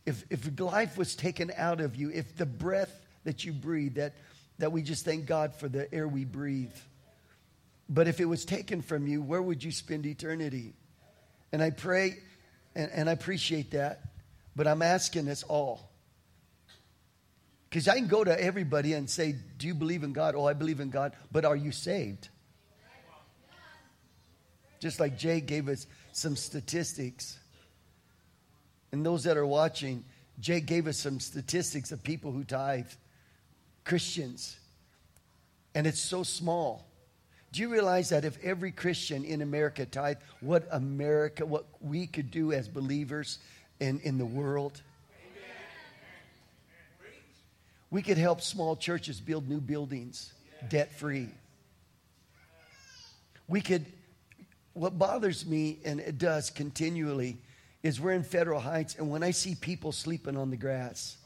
[SPEAKER 8] If, if life was taken out of you, if the breath that you breathe, that, that we just thank God for the air we breathe. But if it was taken from you, where would you spend eternity? And I pray and, and I appreciate that, but I'm asking us all. Because I can go to everybody and say, Do you believe in God? Oh, I believe in God, but are you saved? Just like Jay gave us some statistics. And those that are watching, Jay gave us some statistics of people who tithe, Christians. And it's so small. Do you realize that if every Christian in America tithe, what America, what we could do as believers in, in the world? We could help small churches build new buildings debt free. We could, what bothers me, and it does continually, is we're in Federal Heights, and when I see people sleeping on the grass,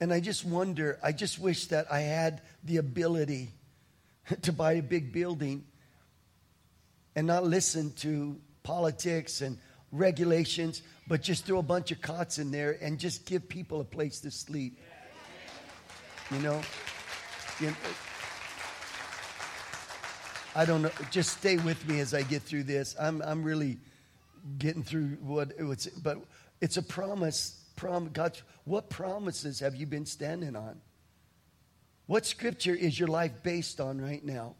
[SPEAKER 8] and I just wonder, I just wish that I had the ability to buy a big building and not listen to politics and regulations, but just throw a bunch of cots in there and just give people a place to sleep. You know? You know I don't know. Just stay with me as I get through this. I'm, I'm really getting through what it was, but it's a promise. Prom, God, what promises have you been standing on? What scripture is your life based on right now?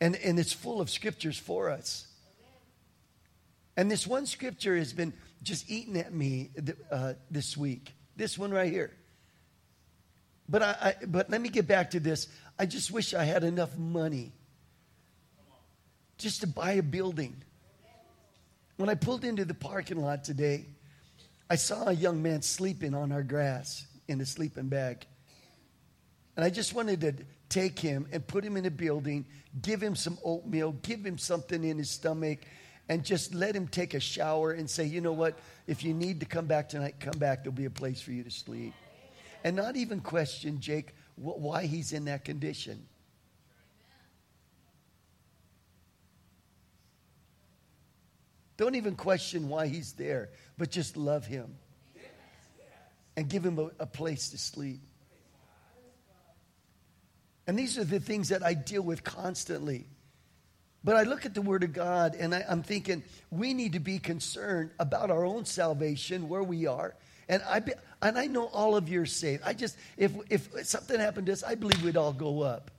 [SPEAKER 8] And, and it's full of scriptures for us. And this one scripture has been just eating at me uh, this week. This one right here. But, I, I, but let me get back to this. I just wish I had enough money just to buy a building. When I pulled into the parking lot today, I saw a young man sleeping on our grass in a sleeping bag. And I just wanted to take him and put him in a building, give him some oatmeal, give him something in his stomach, and just let him take a shower and say, you know what? If you need to come back tonight, come back. There'll be a place for you to sleep. And not even question, Jake, why he's in that condition. Don't even question why he's there, but just love him and give him a, a place to sleep. And these are the things that I deal with constantly. But I look at the Word of God and I, am thinking we need to be concerned about our own salvation, where we are. And I, be, and I know all of you are saved. I just, if, if something happened to us, I believe we'd all go up.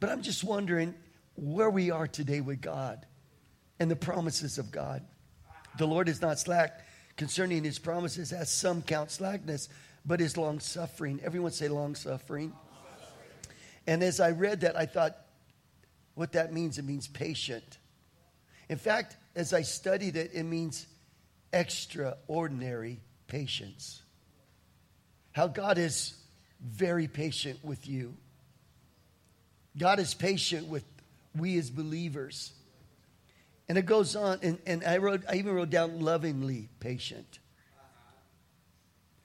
[SPEAKER 8] But I'm just wondering where we are today with God and the promises of God. The Lord is not slack concerning his promises, as some count slackness, but is long suffering. Everyone say long suffering. And as I read that, I thought, what that means, it means patient. In fact, as I studied it, it means extraordinary patience. How God is very patient with you. God is patient with we as believers. And it goes on, and, and I wrote, I even wrote down lovingly patient.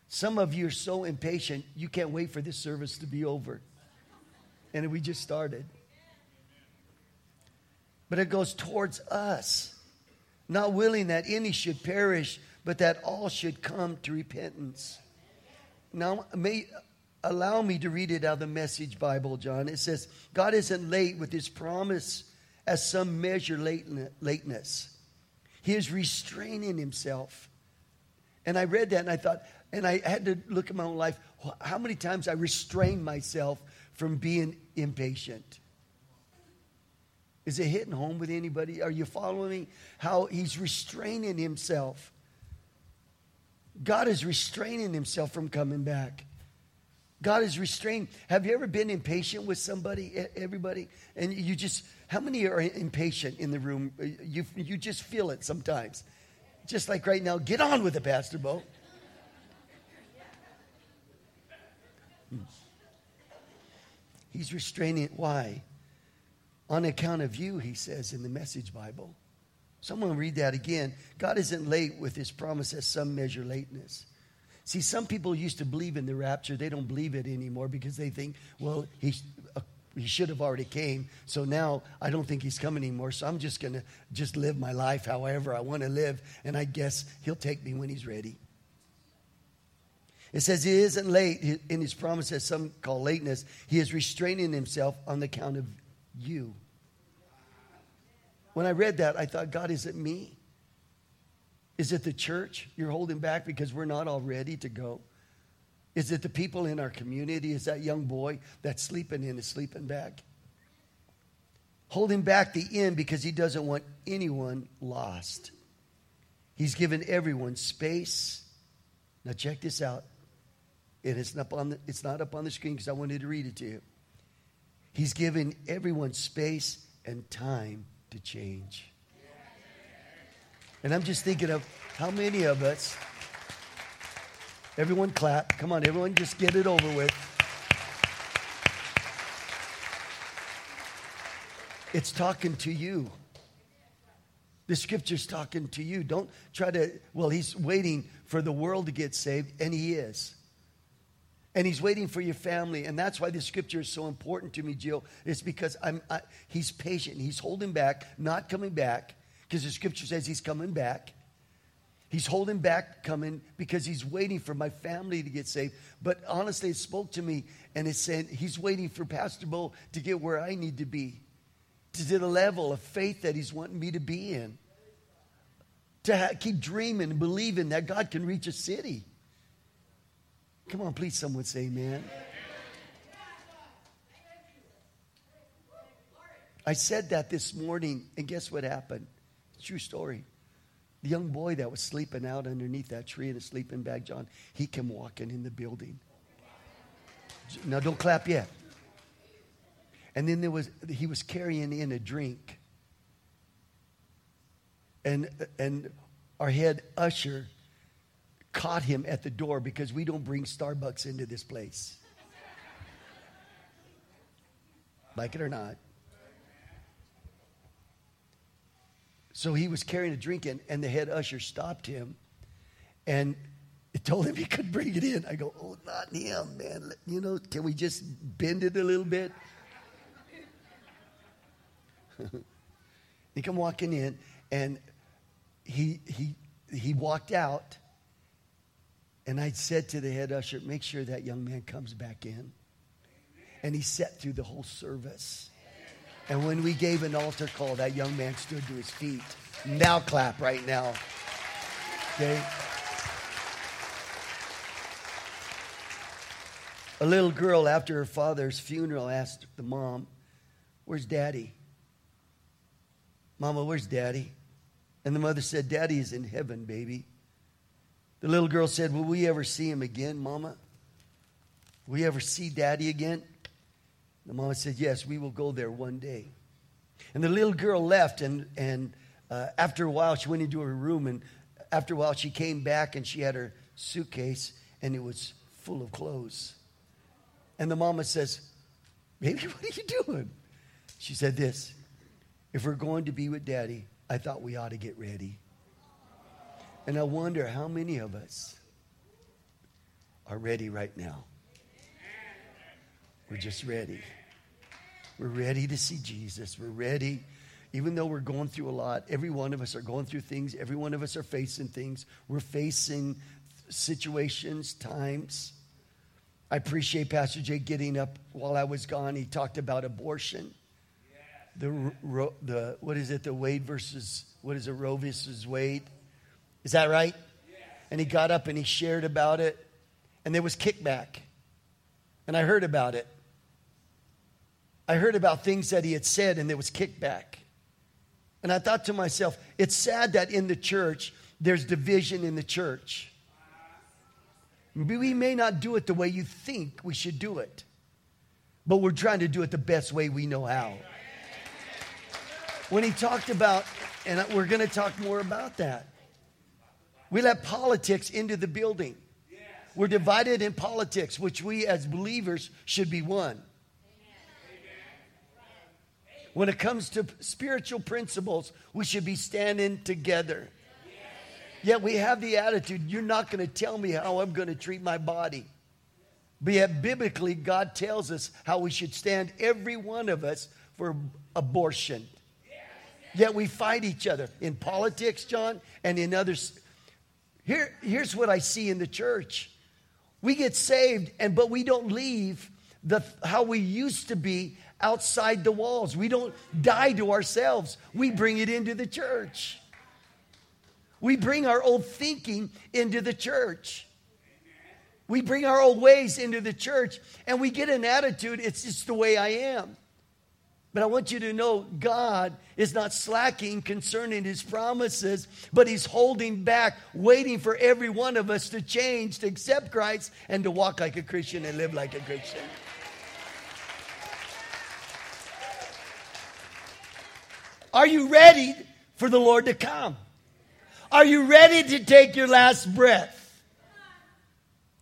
[SPEAKER 8] Some of you are so impatient, you can't wait for this service to be over and we just started. But it goes towards us, not willing that any should perish, but that all should come to repentance. Now, may allow me to read it out of the Message Bible, John. It says, God isn't late with his promise as some measure lateness. He is restraining himself. And I read that and I thought, and I had to look at my own life. How many times I restrained myself from being impatient. Is it hitting home with anybody? Are you following me? How he's restraining himself. God is restraining himself from coming back. God is restrained. Have you ever been impatient with somebody, everybody? And you just, how many are impatient in the room? You, you just feel it sometimes. Just like right now, get on with the Pastor Bo. Hmm. He's restraining. It. Why? On account of you, he says in the Message Bible. Someone read that again. God isn't late with his promise as some measure lateness. See, some people used to believe in the rapture. They don't believe it anymore because they think, well, he, uh, he should have already came. So now I don't think he's coming anymore. So I'm just going to just live my life however I want to live. And I guess he'll take me when he's ready. It says he isn't late in his promise, as some call lateness. He is restraining himself on the account of you. When I read that, I thought, God, is it me? Is it the church you're holding back because we're not all ready to go? Is it the people in our community? Is that young boy that's sleeping in a sleeping bag? Holding back the end because he doesn't want anyone lost. He's given everyone space. Now, check this out. And it's not, on the, it's not up on the screen because I wanted to read it to you. He's given everyone space and time to change. And I'm just thinking of how many of us, everyone clap. Come on, everyone, just get it over with. It's talking to you. The scripture's talking to you. Don't try to, well, he's waiting for the world to get saved, and he is. And he's waiting for your family. And that's why the scripture is so important to me, Jill. It's because I'm, I, he's patient. He's holding back, not coming back, because the scripture says he's coming back. He's holding back coming because he's waiting for my family to get saved. But honestly, it spoke to me and it said he's waiting for Pastor Bo to get where I need to be to the level of faith that He's wanting me to be in. To ha- keep dreaming and believing that God can reach a city. Come on, please, someone say amen. I said that this morning, and guess what happened? True story. The young boy that was sleeping out underneath that tree in a sleeping bag, John, he came walking in the building. Now, don't clap yet. And then there was, he was carrying in a drink. And, and our head usher caught him at the door because we don't bring Starbucks into this place. Like it or not. So he was carrying a drink in, and the head usher stopped him and told him he could bring it in. I go, Oh, not him, man. You know, can we just bend it a little bit? he come walking in, and he he he walked out. And I said to the head usher, make sure that young man comes back in. And he sat through the whole service. And when we gave an altar call, that young man stood to his feet. Now clap right now. Okay? A little girl after her father's funeral asked the mom, Where's daddy? Mama, where's daddy? And the mother said, Daddy is in heaven, baby. The little girl said, Will we ever see him again, Mama? Will we ever see daddy again? The mama said, Yes, we will go there one day. And the little girl left, and, and uh, after a while, she went into her room, and after a while, she came back and she had her suitcase, and it was full of clothes. And the mama says, Baby, what are you doing? She said this if we're going to be with daddy, I thought we ought to get ready. And I wonder how many of us are ready right now. We're just ready. We're ready to see Jesus. We're ready. Even though we're going through a lot, every one of us are going through things. Every one of us are facing things. We're facing situations, times. I appreciate Pastor Jay getting up while I was gone. He talked about abortion the, the what is it, the Wade versus, what is it, Roe versus Wade? Is that right? And he got up and he shared about it, and there was kickback. And I heard about it. I heard about things that he had said, and there was kickback. And I thought to myself, it's sad that in the church, there's division in the church. We may not do it the way you think we should do it, but we're trying to do it the best way we know how when he talked about, and we're going to talk more about that. We let politics into the building. We're divided in politics, which we as believers should be one. When it comes to spiritual principles, we should be standing together. Yet we have the attitude, you're not going to tell me how I'm going to treat my body. But yet, biblically, God tells us how we should stand, every one of us, for abortion. Yet we fight each other in politics, John, and in others. Here, here's what I see in the church We get saved, and but we don't leave the how we used to be outside the walls. We don't die to ourselves. We bring it into the church. We bring our old thinking into the church. We bring our old ways into the church and we get an attitude, it's just the way I am. But I want you to know God is not slacking concerning his promises, but he's holding back, waiting for every one of us to change, to accept Christ, and to walk like a Christian and live like a Christian. Are you ready for the Lord to come? Are you ready to take your last breath?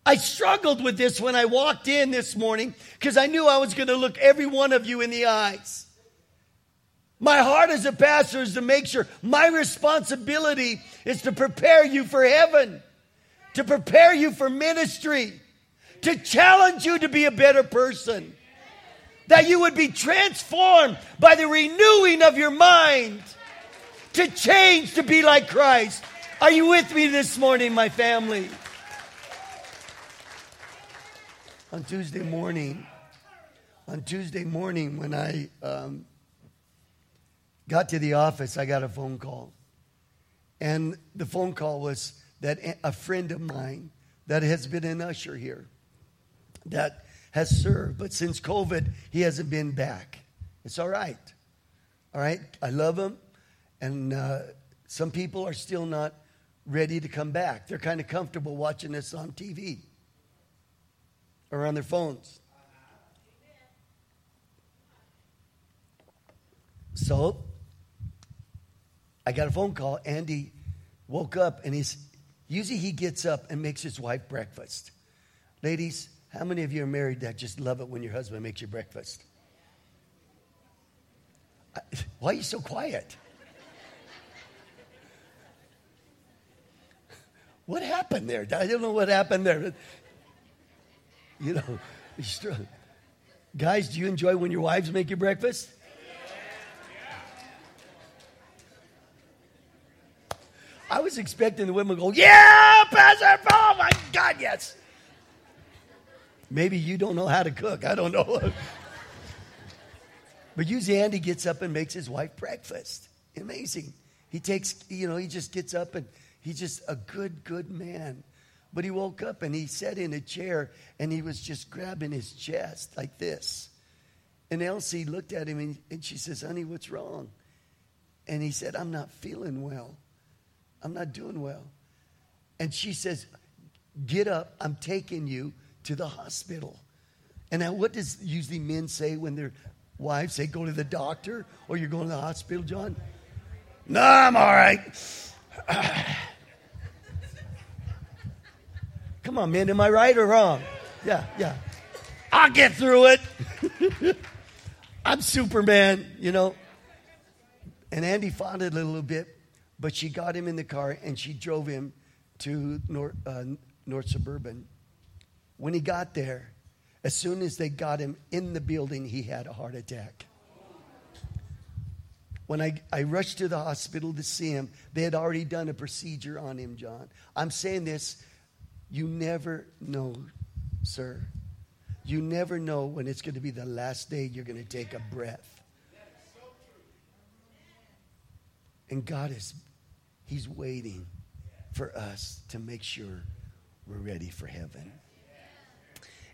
[SPEAKER 8] I struggled with this when I walked in this morning because I knew I was going to look every one of you in the eyes. My heart as a pastor is to make sure my responsibility is to prepare you for heaven, to prepare you for ministry, to challenge you to be a better person, that you would be transformed by the renewing of your mind to change to be like Christ. Are you with me this morning, my family? On Tuesday morning, on Tuesday morning, when I um, got to the office, I got a phone call. And the phone call was that a friend of mine that has been an usher here, that has served, but since COVID, he hasn't been back. It's all right. All right? I love him. And uh, some people are still not ready to come back. They're kind of comfortable watching this on TV or on their phones. So I got a phone call. Andy woke up and he's usually he gets up and makes his wife breakfast. Ladies, how many of you are married that just love it when your husband makes you breakfast? Why are you so quiet? What happened there? I don't know what happened there. You know, guys, do you enjoy when your wives make you breakfast? I was expecting the women to go, Yeah, Pastor, oh my God, yes. Maybe you don't know how to cook. I don't know. but usually Andy gets up and makes his wife breakfast. Amazing. He takes, you know, he just gets up and He's just a good, good man. But he woke up and he sat in a chair and he was just grabbing his chest like this. And Elsie looked at him and, and she says, Honey, what's wrong? And he said, I'm not feeling well. I'm not doing well. And she says, Get up. I'm taking you to the hospital. And now, what does usually men say when their wives say, Go to the doctor or you're going to the hospital, John? No, I'm all right. Come on, man. Am I right or wrong? Yeah, yeah. I'll get through it. I'm Superman, you know. And Andy fought it a little bit, but she got him in the car and she drove him to North, uh, North Suburban. When he got there, as soon as they got him in the building, he had a heart attack. When I, I rushed to the hospital to see him, they had already done a procedure on him, John. I'm saying this you never know, sir. You never know when it's going to be the last day you're going to take a breath. And God is, He's waiting for us to make sure we're ready for heaven.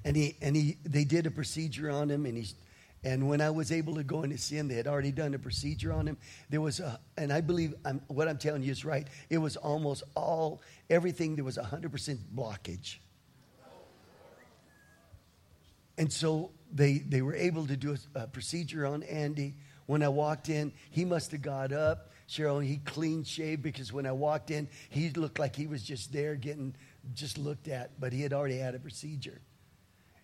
[SPEAKER 8] And he and he they did a procedure on him and he's and when I was able to go in to see him, they had already done a procedure on him. There was a, and I believe I'm, what I'm telling you is right. It was almost all, everything, there was 100% blockage. And so they, they were able to do a, a procedure on Andy. When I walked in, he must have got up. Cheryl, he clean shaved because when I walked in, he looked like he was just there getting just looked at, but he had already had a procedure.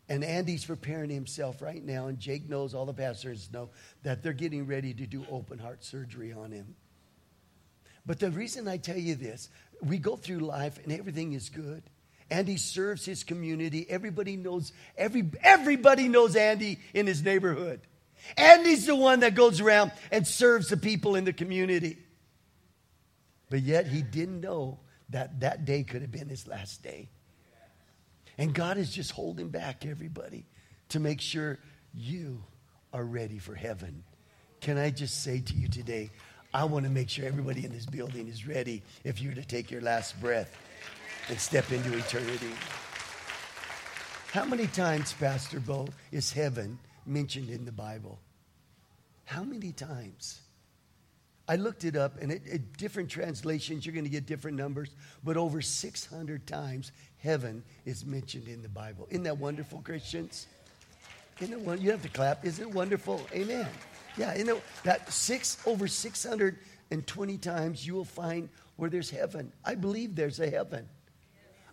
[SPEAKER 8] And Andy's preparing himself right now, and Jake knows, all the pastors know, that they're getting ready to do open heart surgery on him. But the reason I tell you this, we go through life and everything is good. Andy serves his community. Everybody knows, every, everybody knows Andy in his neighborhood. Andy's the one that goes around and serves the people in the community. But yet he didn't know that that day could have been his last day. And God is just holding back everybody to make sure you are ready for heaven. Can I just say to you today, I want to make sure everybody in this building is ready if you were to take your last breath and step into eternity. How many times, Pastor Bo, is heaven mentioned in the Bible? How many times? I looked it up, and at different translations, you're going to get different numbers, but over 600 times, heaven is mentioned in the Bible. Isn't that wonderful, Christians? Isn't it wonderful? You have to clap. Isn't it wonderful? Amen. Yeah, you know, that six, over 620 times, you will find where there's heaven. I believe there's a heaven.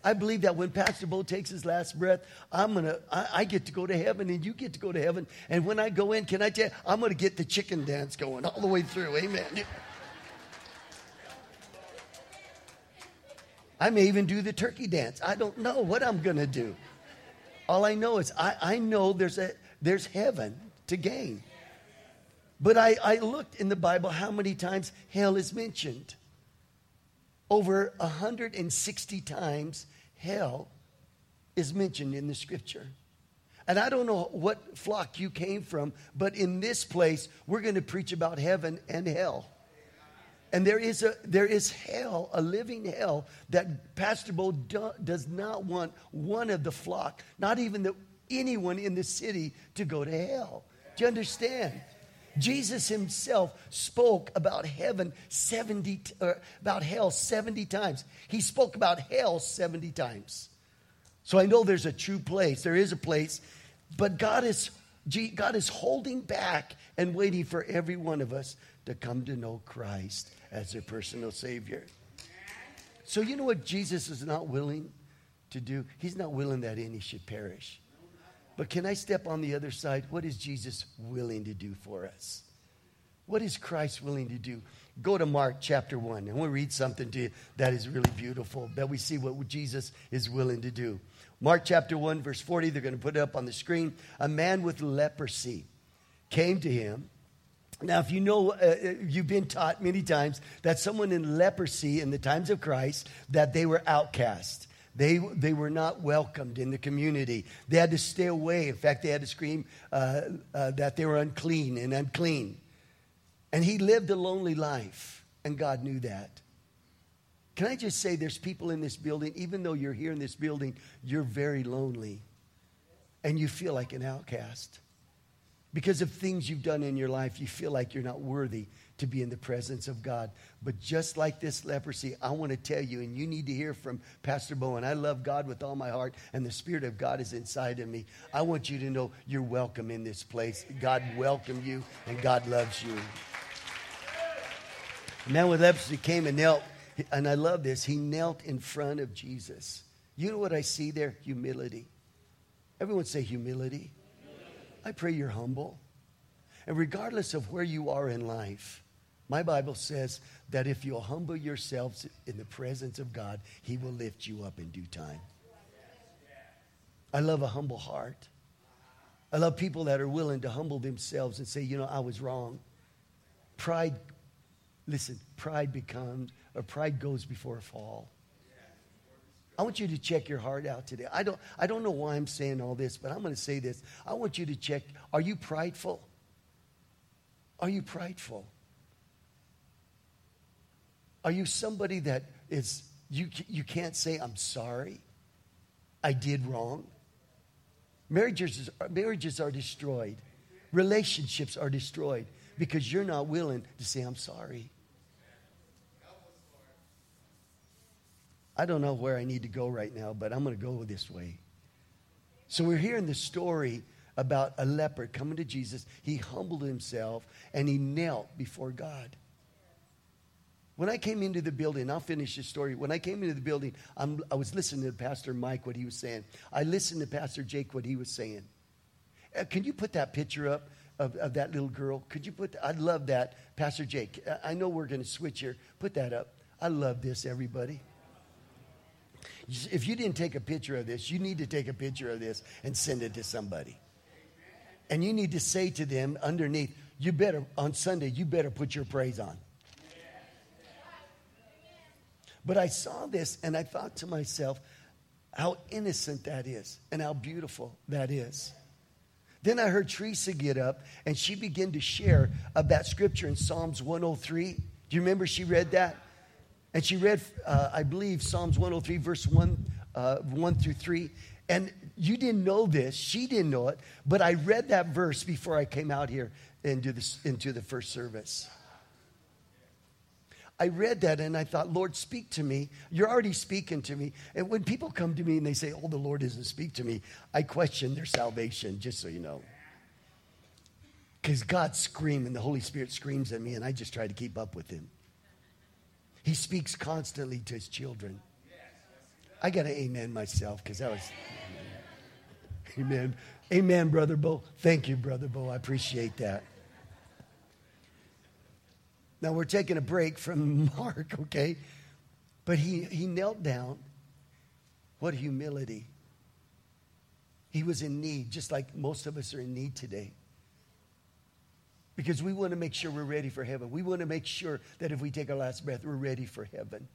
[SPEAKER 8] I believe that when Pastor Bo takes his last breath, I'm gonna, I, I, get to go to heaven and you get to go to heaven. And when I go in, can I tell you, I'm gonna get the chicken dance going all the way through. Amen. I may even do the turkey dance. I don't know what I'm gonna do. All I know is I, I know there's a there's heaven to gain. But I, I looked in the Bible how many times hell is mentioned. Over 160 times hell is mentioned in the scripture. And I don't know what flock you came from, but in this place, we're going to preach about heaven and hell. And there is, a, there is hell, a living hell, that Pastor Bo do, does not want one of the flock, not even the, anyone in the city, to go to hell. Do you understand? Jesus himself spoke about heaven 70 uh, about hell 70 times. He spoke about hell 70 times. So I know there's a true place. There is a place, but God is God is holding back and waiting for every one of us to come to know Christ as their personal savior. So you know what Jesus is not willing to do? He's not willing that any should perish. But can I step on the other side? What is Jesus willing to do for us? What is Christ willing to do? Go to Mark chapter 1, and we'll read something to you that is really beautiful, that we see what Jesus is willing to do. Mark chapter 1, verse 40, they're going to put it up on the screen. A man with leprosy came to him. Now, if you know, uh, uh you've been taught many times that someone in leprosy in the times of Christ, that they were outcast. They, they were not welcomed in the community. They had to stay away. In fact, they had to scream uh, uh, that they were unclean and unclean. And he lived a lonely life, and God knew that. Can I just say there's people in this building, even though you're here in this building, you're very lonely and you feel like an outcast. Because of things you've done in your life, you feel like you're not worthy to be in the presence of God. But just like this leprosy, I want to tell you, and you need to hear from Pastor Bowen. I love God with all my heart, and the Spirit of God is inside of me. I want you to know you're welcome in this place. God welcome you, and God loves you. A man with leprosy came and knelt, and I love this. He knelt in front of Jesus. You know what I see there? Humility. Everyone say humility. I pray you're humble. And regardless of where you are in life, my Bible says that if you'll humble yourselves in the presence of God, He will lift you up in due time. I love a humble heart. I love people that are willing to humble themselves and say, you know, I was wrong. Pride, listen, pride becomes, or pride goes before a fall. I want you to check your heart out today. I don't, I don't know why I'm saying all this, but I'm going to say this. I want you to check are you prideful? Are you prideful? Are you somebody that is, you, you can't say, I'm sorry, I did wrong? Marriages, marriages are destroyed, relationships are destroyed because you're not willing to say, I'm sorry. I don't know where I need to go right now, but I'm going to go this way. So we're hearing the story about a leper coming to Jesus. He humbled himself and he knelt before God. When I came into the building, I'll finish this story. When I came into the building, I'm, i was listening to Pastor Mike, what he was saying. I listened to Pastor Jake, what he was saying. Uh, can you put that picture up of, of that little girl? Could you put, I'd love that. Pastor Jake, I know we're going to switch here. Put that up. I love this, everybody. If you didn't take a picture of this, you need to take a picture of this and send it to somebody. And you need to say to them underneath, you better, on Sunday, you better put your praise on. But I saw this and I thought to myself, how innocent that is and how beautiful that is. Then I heard Teresa get up and she began to share of that scripture in Psalms 103. Do you remember she read that? And she read, uh, I believe, Psalms 103, verse 1, uh, 1 through 3. And you didn't know this, she didn't know it, but I read that verse before I came out here into, this, into the first service. I read that and I thought, Lord, speak to me. You're already speaking to me. And when people come to me and they say, Oh, the Lord doesn't speak to me, I question their salvation, just so you know. Because God screams and the Holy Spirit screams at me, and I just try to keep up with him. He speaks constantly to his children. I got to amen myself because that was. Amen. Amen, Brother Bo. Thank you, Brother Bo. I appreciate that. Now we're taking a break from Mark, okay? But he, he knelt down. What humility. He was in need, just like most of us are in need today. Because we want to make sure we're ready for heaven. We want to make sure that if we take our last breath, we're ready for heaven.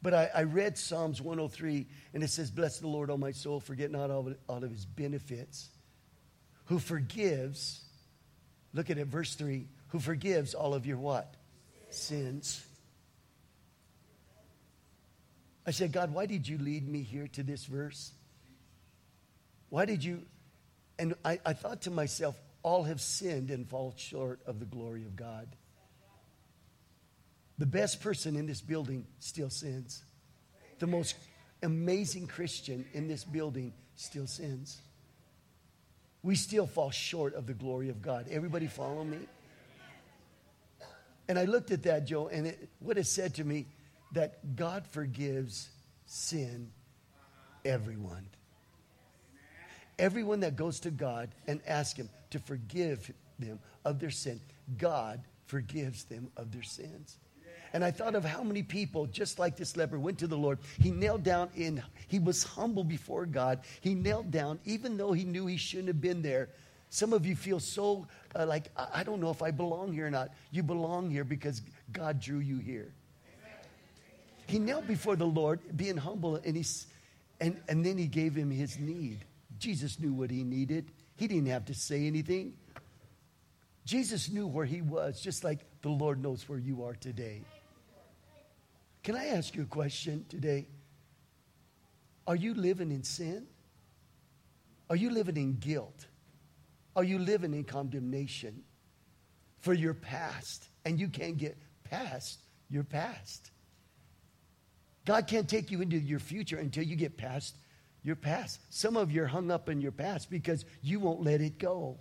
[SPEAKER 8] But I, I read Psalms 103, and it says, Bless the Lord, O my soul, forget not all of, all of his benefits, who forgives Look at it, verse 3 who forgives all of your what? Sins. I said, God, why did you lead me here to this verse? Why did you? And I, I thought to myself, all have sinned and fall short of the glory of God. The best person in this building still sins. The most amazing Christian in this building still sins we still fall short of the glory of God. Everybody follow me? And I looked at that, Joe, and it, what it said to me that God forgives sin, everyone. Everyone that goes to God and asks Him to forgive them of their sin, God forgives them of their sins. And I thought of how many people, just like this leper, went to the Lord. He knelt down in, he was humble before God. He knelt down, even though he knew he shouldn't have been there. Some of you feel so uh, like, I, I don't know if I belong here or not. You belong here because God drew you here. He knelt before the Lord, being humble, and, he's, and, and then he gave him his need. Jesus knew what he needed. He didn't have to say anything. Jesus knew where he was, just like the Lord knows where you are today. Can I ask you a question today? Are you living in sin? Are you living in guilt? Are you living in condemnation for your past? And you can't get past your past. God can't take you into your future until you get past your past. Some of you are hung up in your past because you won't let it go.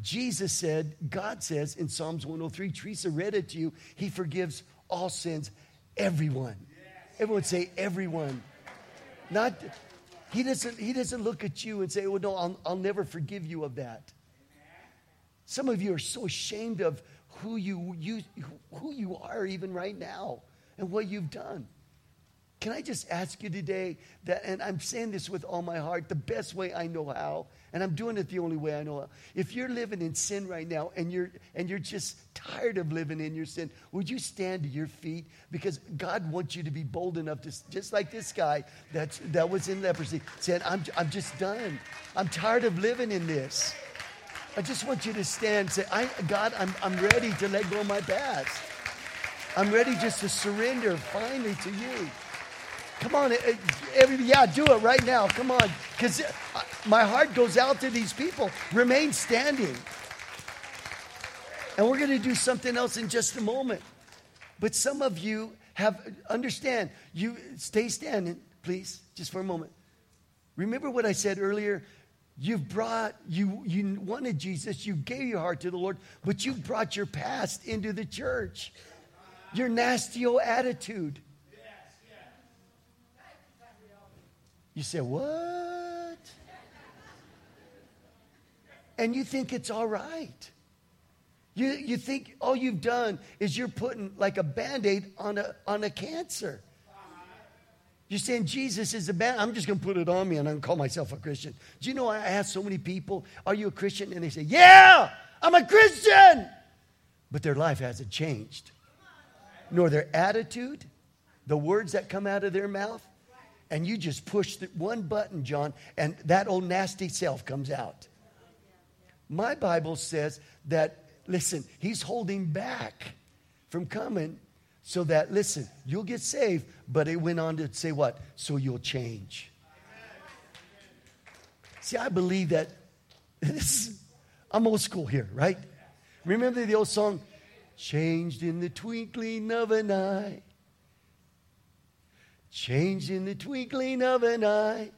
[SPEAKER 8] Jesus said, God says in Psalms 103, Teresa read it to you, He forgives all sins, everyone. Everyone say everyone. Not he doesn't he doesn't look at you and say, "Well, no, I'll, I'll never forgive you of that." Some of you are so ashamed of who you, you who you are even right now and what you've done. Can I just ask you today that, and I'm saying this with all my heart, the best way I know how, and I'm doing it the only way I know how. If you're living in sin right now and you're and you're just tired of living in your sin, would you stand to your feet? Because God wants you to be bold enough to, just like this guy that's that was in leprosy, said, I'm I'm just done. I'm tired of living in this. I just want you to stand and say, I, God, I'm, I'm ready to let go of my past. I'm ready just to surrender finally to you. Come on, everybody, yeah, do it right now. Come on. Because uh, my heart goes out to these people. Remain standing. And we're going to do something else in just a moment. But some of you have, understand, you stay standing, please, just for a moment. Remember what I said earlier? You've brought, you, you wanted Jesus, you gave your heart to the Lord, but you brought your past into the church. Your nasty old attitude. You say, What? And you think it's all right. You, you think all you've done is you're putting like a band aid on a, on a cancer. You're saying Jesus is a band. I'm just going to put it on me and I'm call myself a Christian. Do you know I ask so many people, Are you a Christian? And they say, Yeah, I'm a Christian. But their life hasn't changed, nor their attitude, the words that come out of their mouth, and you just push one button, John, and that old nasty self comes out. My Bible says that, listen, he's holding back from coming so that, listen, you'll get saved, but it went on to say what? So you'll change. See, I believe that this is, I'm old school here, right? Remember the old song, Changed in the twinkling of an eye. Changed in the twinkling of an eye.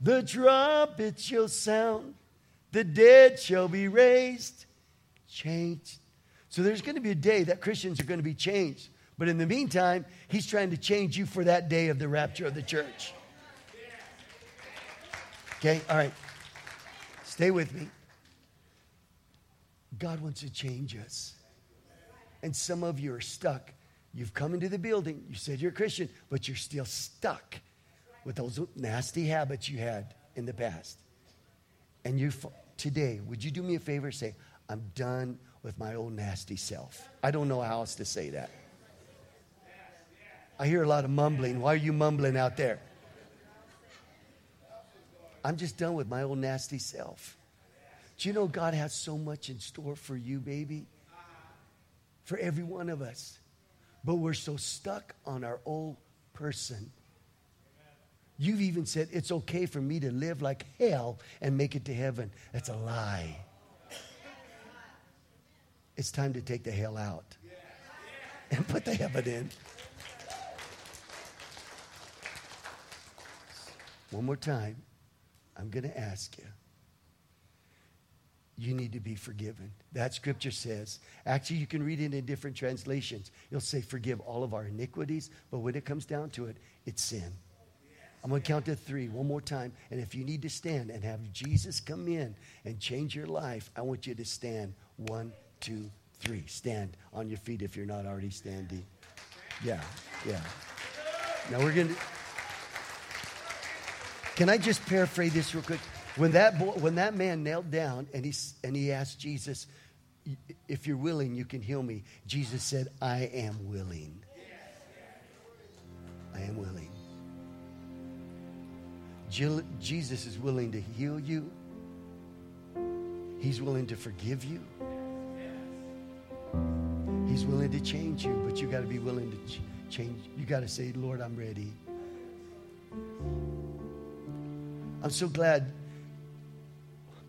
[SPEAKER 8] The trumpet shall sound. The dead shall be raised. Changed. So there's going to be a day that Christians are going to be changed. But in the meantime, he's trying to change you for that day of the rapture of the church. Okay? All right. Stay with me. God wants to change us. And some of you are stuck. You've come into the building, you said you're a Christian, but you're still stuck with those nasty habits you had in the past. And you today, would you do me a favor? Say, I'm done with my old nasty self. I don't know how else to say that. I hear a lot of mumbling. Why are you mumbling out there? I'm just done with my old nasty self. Do you know God has so much in store for you, baby? For every one of us. But we're so stuck on our old person. You've even said it's okay for me to live like hell and make it to heaven. That's a lie. It's time to take the hell out and put the heaven in. One more time, I'm going to ask you you need to be forgiven. That scripture says. Actually, you can read it in different translations. You'll say, Forgive all of our iniquities, but when it comes down to it, it's sin. I'm going to count to three one more time. And if you need to stand and have Jesus come in and change your life, I want you to stand. One, two, three. Stand on your feet if you're not already standing. Yeah, yeah. Now we're going to. Can I just paraphrase this real quick? When that, boy, when that man knelt down and he, and he asked Jesus, If you're willing, you can heal me, Jesus said, I am willing. I am willing. Jesus is willing to heal you. He's willing to forgive you. He's willing to change you, but you got to be willing to ch- change. You got to say, Lord, I'm ready. I'm so glad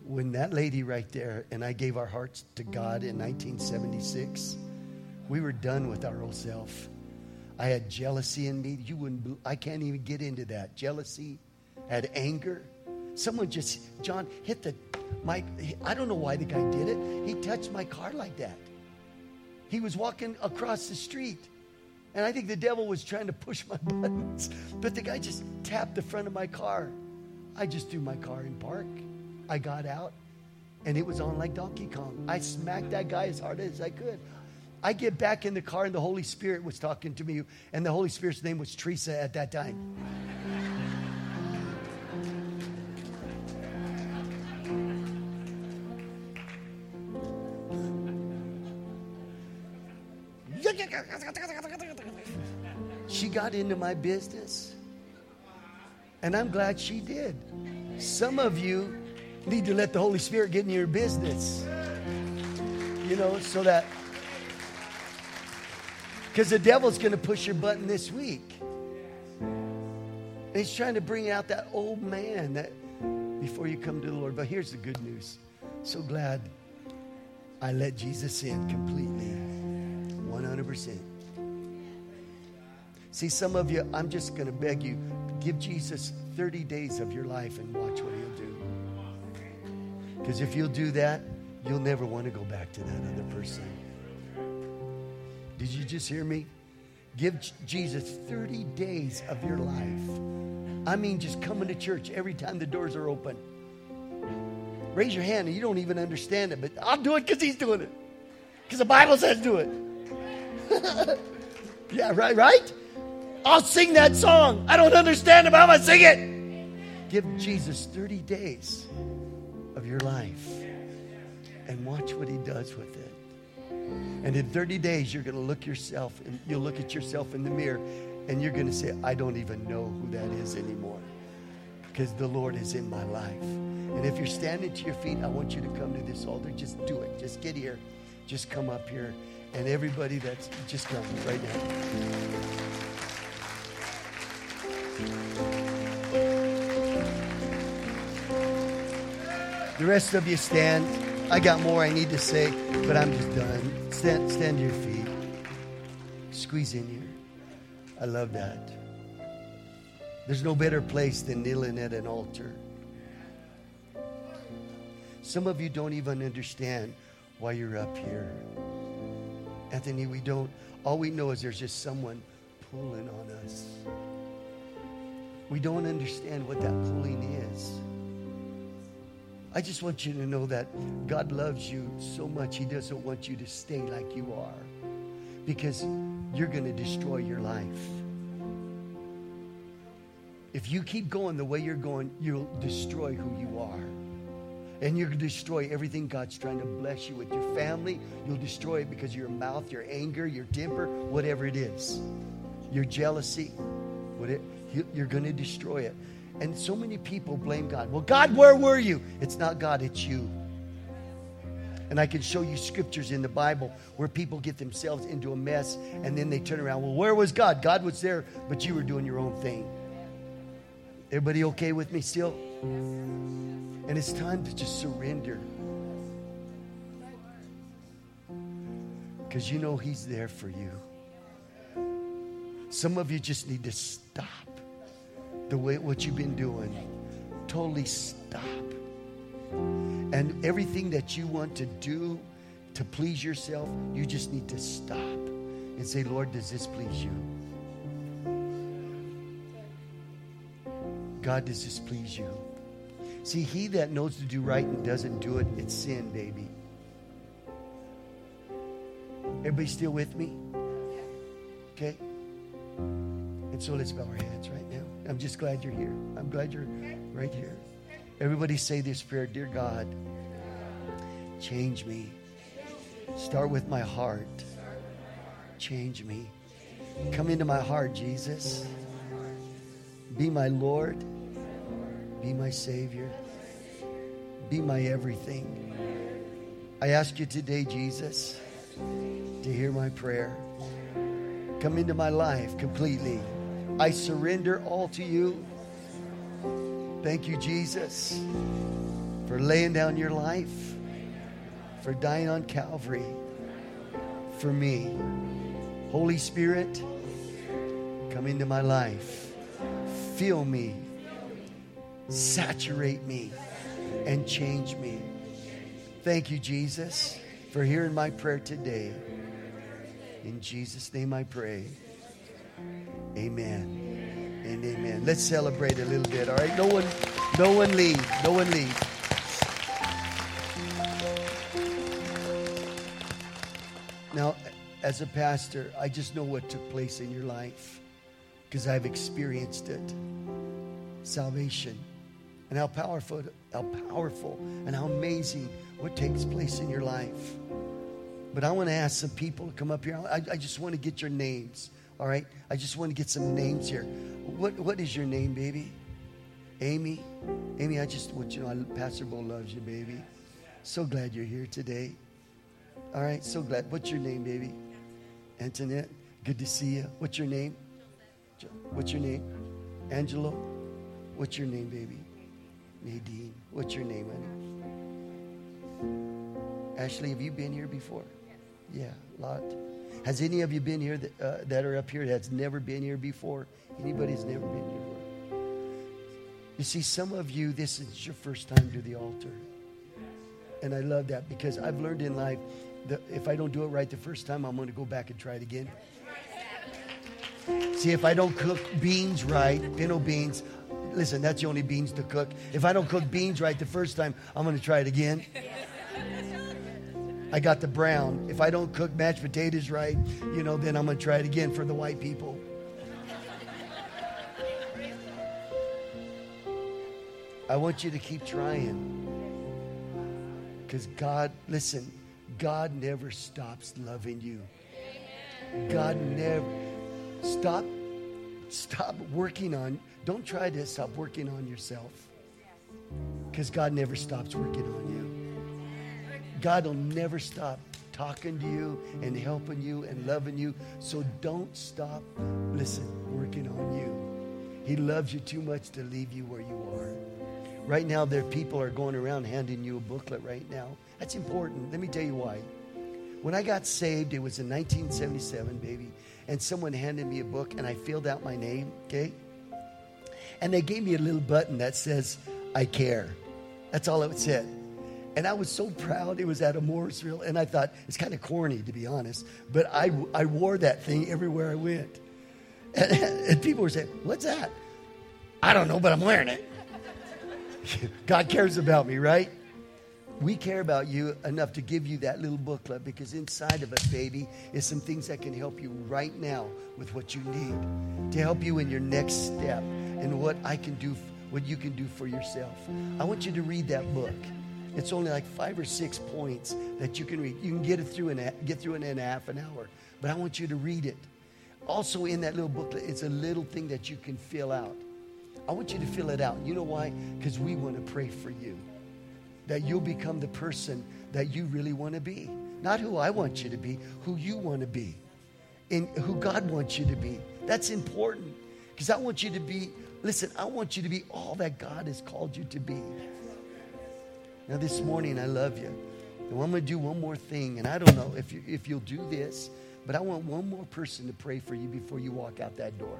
[SPEAKER 8] when that lady right there and I gave our hearts to God in 1976, we were done with our old self. I had jealousy in me. You wouldn't. I can't even get into that. Jealousy, I had anger. Someone just John hit the my. I don't know why the guy did it. He touched my car like that. He was walking across the street, and I think the devil was trying to push my buttons, but the guy just tapped the front of my car. I just threw my car in park. I got out, and it was on like Donkey Kong. I smacked that guy as hard as I could. I get back in the car, and the Holy Spirit was talking to me, and the Holy Spirit's name was Teresa at that time. She got into my business, and I'm glad she did. Some of you need to let the Holy Spirit get in your business. You know, so that. Because the devil's going to push your button this week. And he's trying to bring out that old man that before you come to the Lord. But here's the good news. So glad I let Jesus in completely. 100%. See, some of you, I'm just going to beg you, give Jesus 30 days of your life and watch what do. Because if you'll do that, you'll never want to go back to that other person. Did you just hear me? Give Jesus 30 days of your life. I mean, just coming to church every time the doors are open. Raise your hand and you don't even understand it, but I'll do it because he's doing it. Because the Bible says do it. yeah, right, right? I'll sing that song. I don't understand it, but I'm going to sing it. Give Jesus 30 days of your life and watch what he does with it. And in 30 days, you're going to look yourself and you'll look at yourself in the mirror And you're going to say, I don't even know who that is anymore because the Lord is in my life. And if you're standing to your feet, I want you to come to this altar. Just do it. Just get here. Just come up here. And everybody that's just come right now. The rest of you stand. I got more I need to say, but I'm just done. Stand, stand to your feet. Squeeze in here. I love that. There's no better place than kneeling at an altar. Some of you don't even understand why you're up here. Anthony, we don't. All we know is there's just someone pulling on us. We don't understand what that pulling is. I just want you to know that God loves you so much, He doesn't want you to stay like you are because you're going to destroy your life. If you keep going the way you're going, you'll destroy who you are. And you'll destroy everything God's trying to bless you with. Your family, you'll destroy it because of your mouth, your anger, your temper, whatever it is. Your jealousy, you're going to destroy it. And so many people blame God. Well, God, where were you? It's not God, it's you. And I can show you scriptures in the Bible where people get themselves into a mess and then they turn around. Well, where was God? God was there, but you were doing your own thing. Everybody okay with me still? And it's time to just surrender. Because you know He's there for you. Some of you just need to stop the way what you've been doing. Totally stop. And everything that you want to do to please yourself, you just need to stop and say, Lord, does this please you? God, does this please you? See, he that knows to do right and doesn't do it, it's sin, baby. Everybody still with me? Okay? And so let's bow our heads right. I'm just glad you're here. I'm glad you're right here. Everybody say this prayer Dear God, change me. Start with my heart. Change me. Come into my heart, Jesus. Be my Lord. Be my Savior. Be my everything. I ask you today, Jesus, to hear my prayer. Come into my life completely. I surrender all to you. Thank you, Jesus, for laying down your life, for dying on Calvary for me. Holy Spirit, come into my life. Fill me, saturate me, and change me. Thank you, Jesus, for hearing my prayer today. In Jesus' name I pray. Amen. And amen. Let's celebrate a little bit, all right? No one, no one leave. No one leave. Now, as a pastor, I just know what took place in your life because I've experienced it. Salvation. And how powerful, how powerful and how amazing what takes place in your life. But I want to ask some people to come up here. I, I just want to get your names. All right? I just want to get some names here. What, what is your name, baby? Amy? Amy, I just want you to know Pastor Bo loves you, baby. So glad you're here today. All right, so glad. What's your name, baby? Antoinette. Good to see you. What's your name? What's your name? Angelo. What's your name, baby? Nadine. What's your name, honey? Ashley, have you been here before? Yeah, a lot. Has any of you been here that, uh, that are up here that's never been here before? Anybody's never been here before? You see, some of you, this is your first time to the altar. And I love that because I've learned in life that if I don't do it right the first time, I'm going to go back and try it again. See, if I don't cook beans right, pinto beans, listen, that's the only beans to cook. If I don't cook beans right the first time, I'm going to try it again. I got the brown. If I don't cook mashed potatoes right, you know, then I'm going to try it again for the white people. I want you to keep trying. Because God, listen, God never stops loving you. God never stop stop working on, don't try to stop working on yourself. Because God never stops working on you. God will never stop talking to you and helping you and loving you. So don't stop, listen, working on you. He loves you too much to leave you where you are. Right now, there people are going around handing you a booklet right now. That's important. Let me tell you why. When I got saved, it was in 1977, baby, and someone handed me a book and I filled out my name, okay? And they gave me a little button that says, I care. That's all it said. And I was so proud. It was at a Morrisville, and I thought it's kind of corny to be honest, but I, I wore that thing everywhere I went. And, and people were saying, What's that? I don't know, but I'm wearing it. God cares about me, right? We care about you enough to give you that little booklet because inside of it, baby, is some things that can help you right now with what you need to help you in your next step and what I can do, what you can do for yourself. I want you to read that book. It's only like five or six points that you can read. You can get it through in get through it in half an hour, but I want you to read it. Also, in that little booklet, it's a little thing that you can fill out. I want you to fill it out. You know why? Because we want to pray for you. That you'll become the person that you really want to be. Not who I want you to be, who you want to be. And who God wants you to be. That's important. Because I want you to be, listen, I want you to be all that God has called you to be. Now, this morning, I love you. And I'm going to do one more thing. And I don't know if, you, if you'll do this, but I want one more person to pray for you before you walk out that door.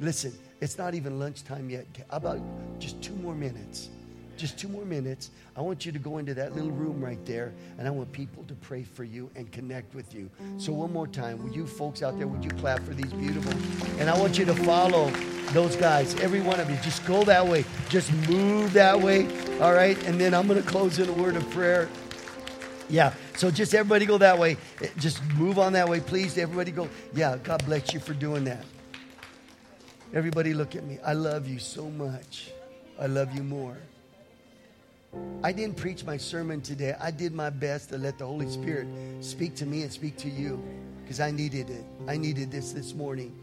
[SPEAKER 8] Listen, it's not even lunchtime yet. How about just two more minutes? Just two more minutes. I want you to go into that little room right there, and I want people to pray for you and connect with you. So, one more time, will you folks out there, would you clap for these beautiful? And I want you to follow those guys, every one of you. Just go that way. Just move that way. All right. And then I'm going to close in a word of prayer. Yeah. So just everybody go that way. Just move on that way, please. Everybody go. Yeah. God bless you for doing that. Everybody look at me. I love you so much. I love you more. I didn't preach my sermon today. I did my best to let the Holy Spirit speak to me and speak to you because I needed it. I needed this this morning.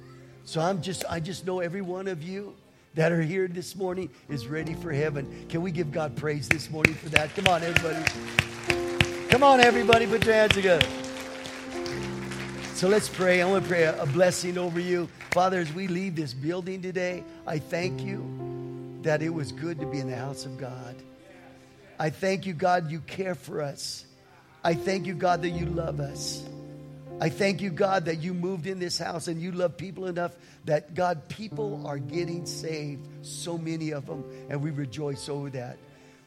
[SPEAKER 8] So I'm just I just know every one of you that are here this morning is ready for heaven. Can we give God praise this morning for that? Come on everybody. Come on everybody, put your hands together. So let's pray. I want to pray a blessing over you. Father, as we leave this building today, I thank you that it was good to be in the house of God. I thank you, God, you care for us. I thank you, God, that you love us. I thank you, God, that you moved in this house and you love people enough that, God, people are getting saved, so many of them, and we rejoice over that.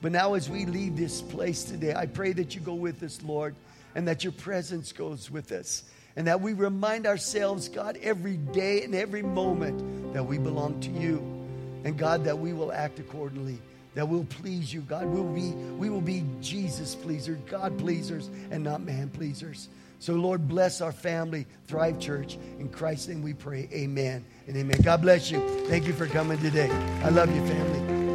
[SPEAKER 8] But now, as we leave this place today, I pray that you go with us, Lord, and that your presence goes with us, and that we remind ourselves, God, every day and every moment that we belong to you, and God, that we will act accordingly that will please you, God. We'll be, we will be Jesus pleasers, God pleasers, and not man pleasers. So, Lord, bless our family, Thrive Church. In Christ's name we pray. Amen and amen. God bless you. Thank you for coming today. I love you, family.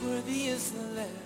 [SPEAKER 3] Worthy is the Lamb.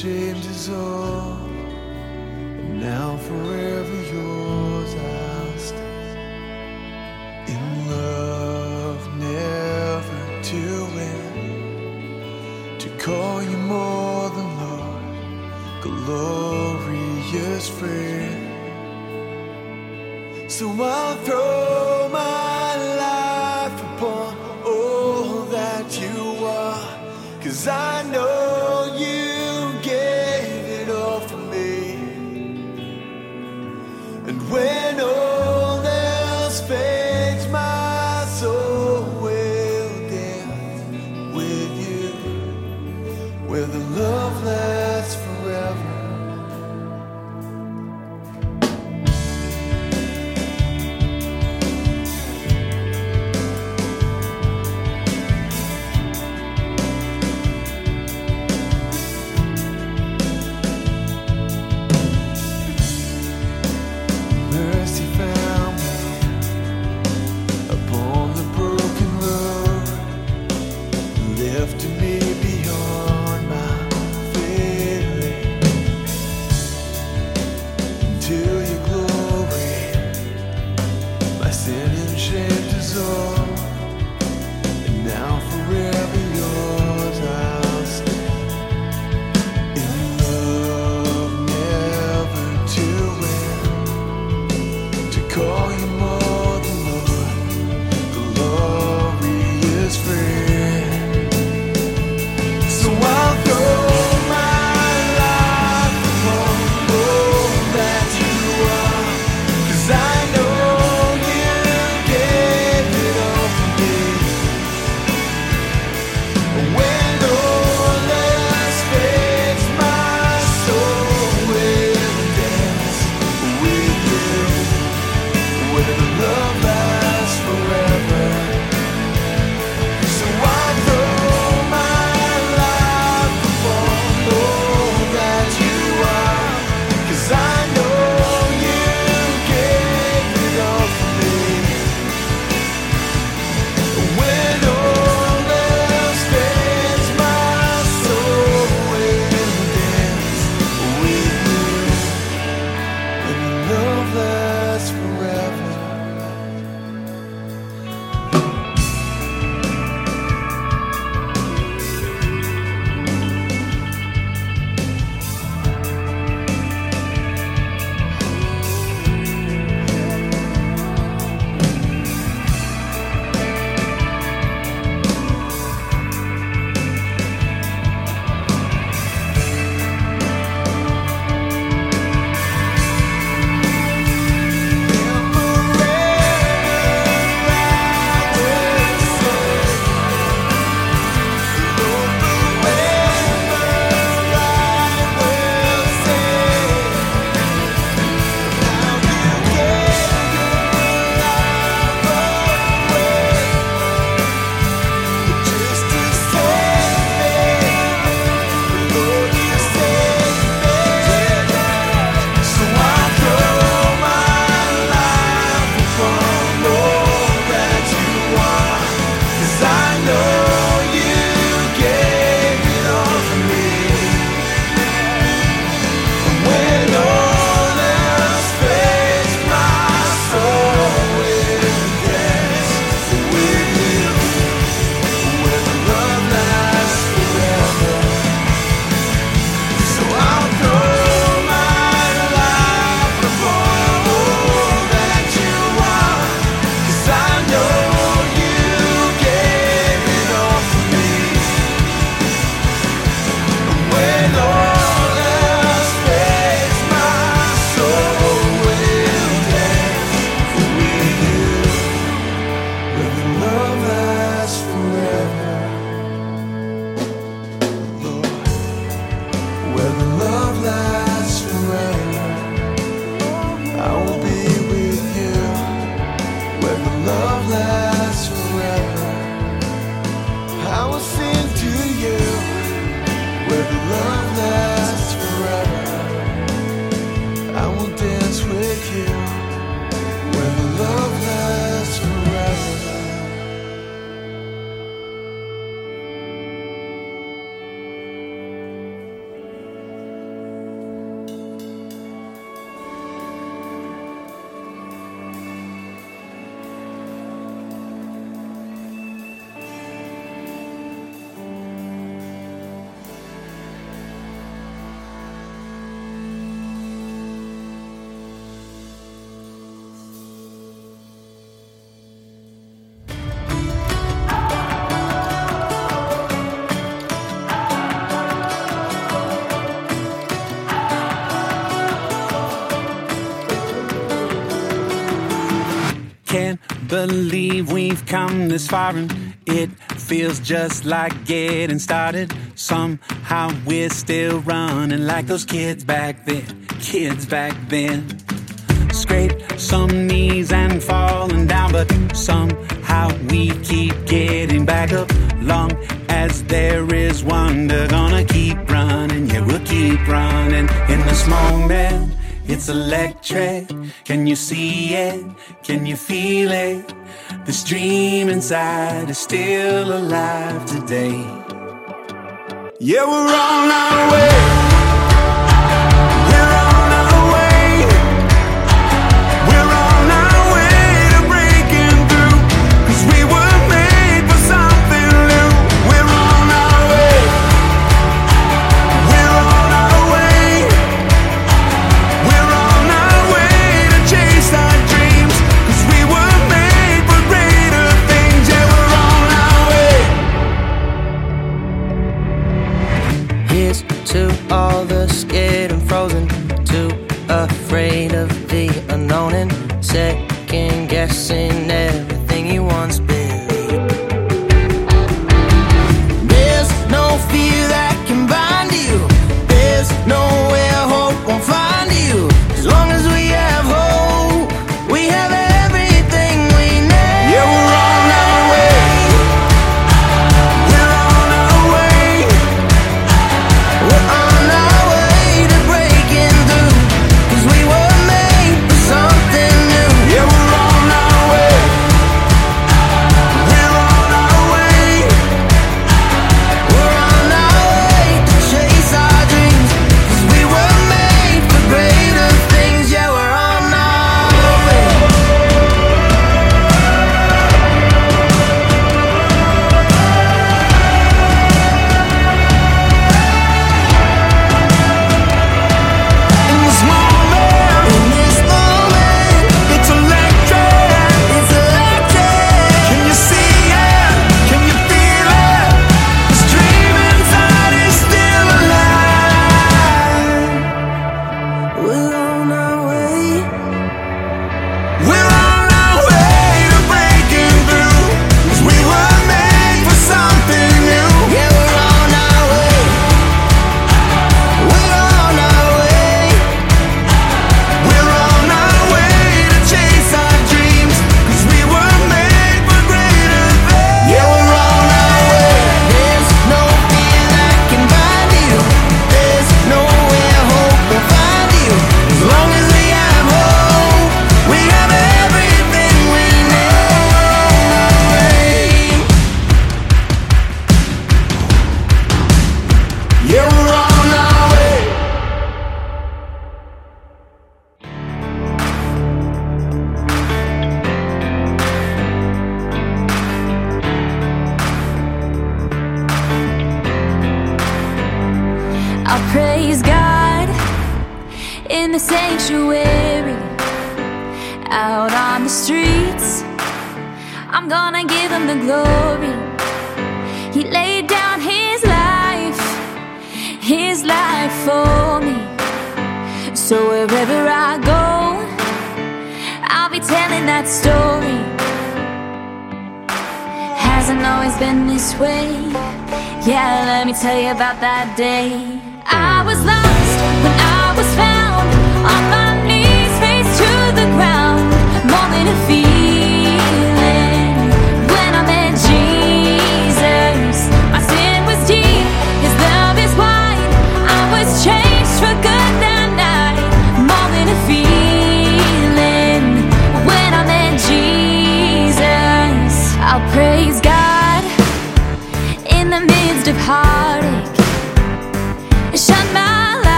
[SPEAKER 3] Sin is shame
[SPEAKER 11] believe we've come this far and it feels just like getting started. Somehow we're still running like those kids back then, kids back then. Scrape some knees and falling down, but somehow we keep getting back up. Long as there is wonder, gonna keep running, yeah, we'll keep running. In this moment, it's electric. Can you see it? Can you feel it? This dream inside is still alive today.
[SPEAKER 12] Yeah, we're on our way.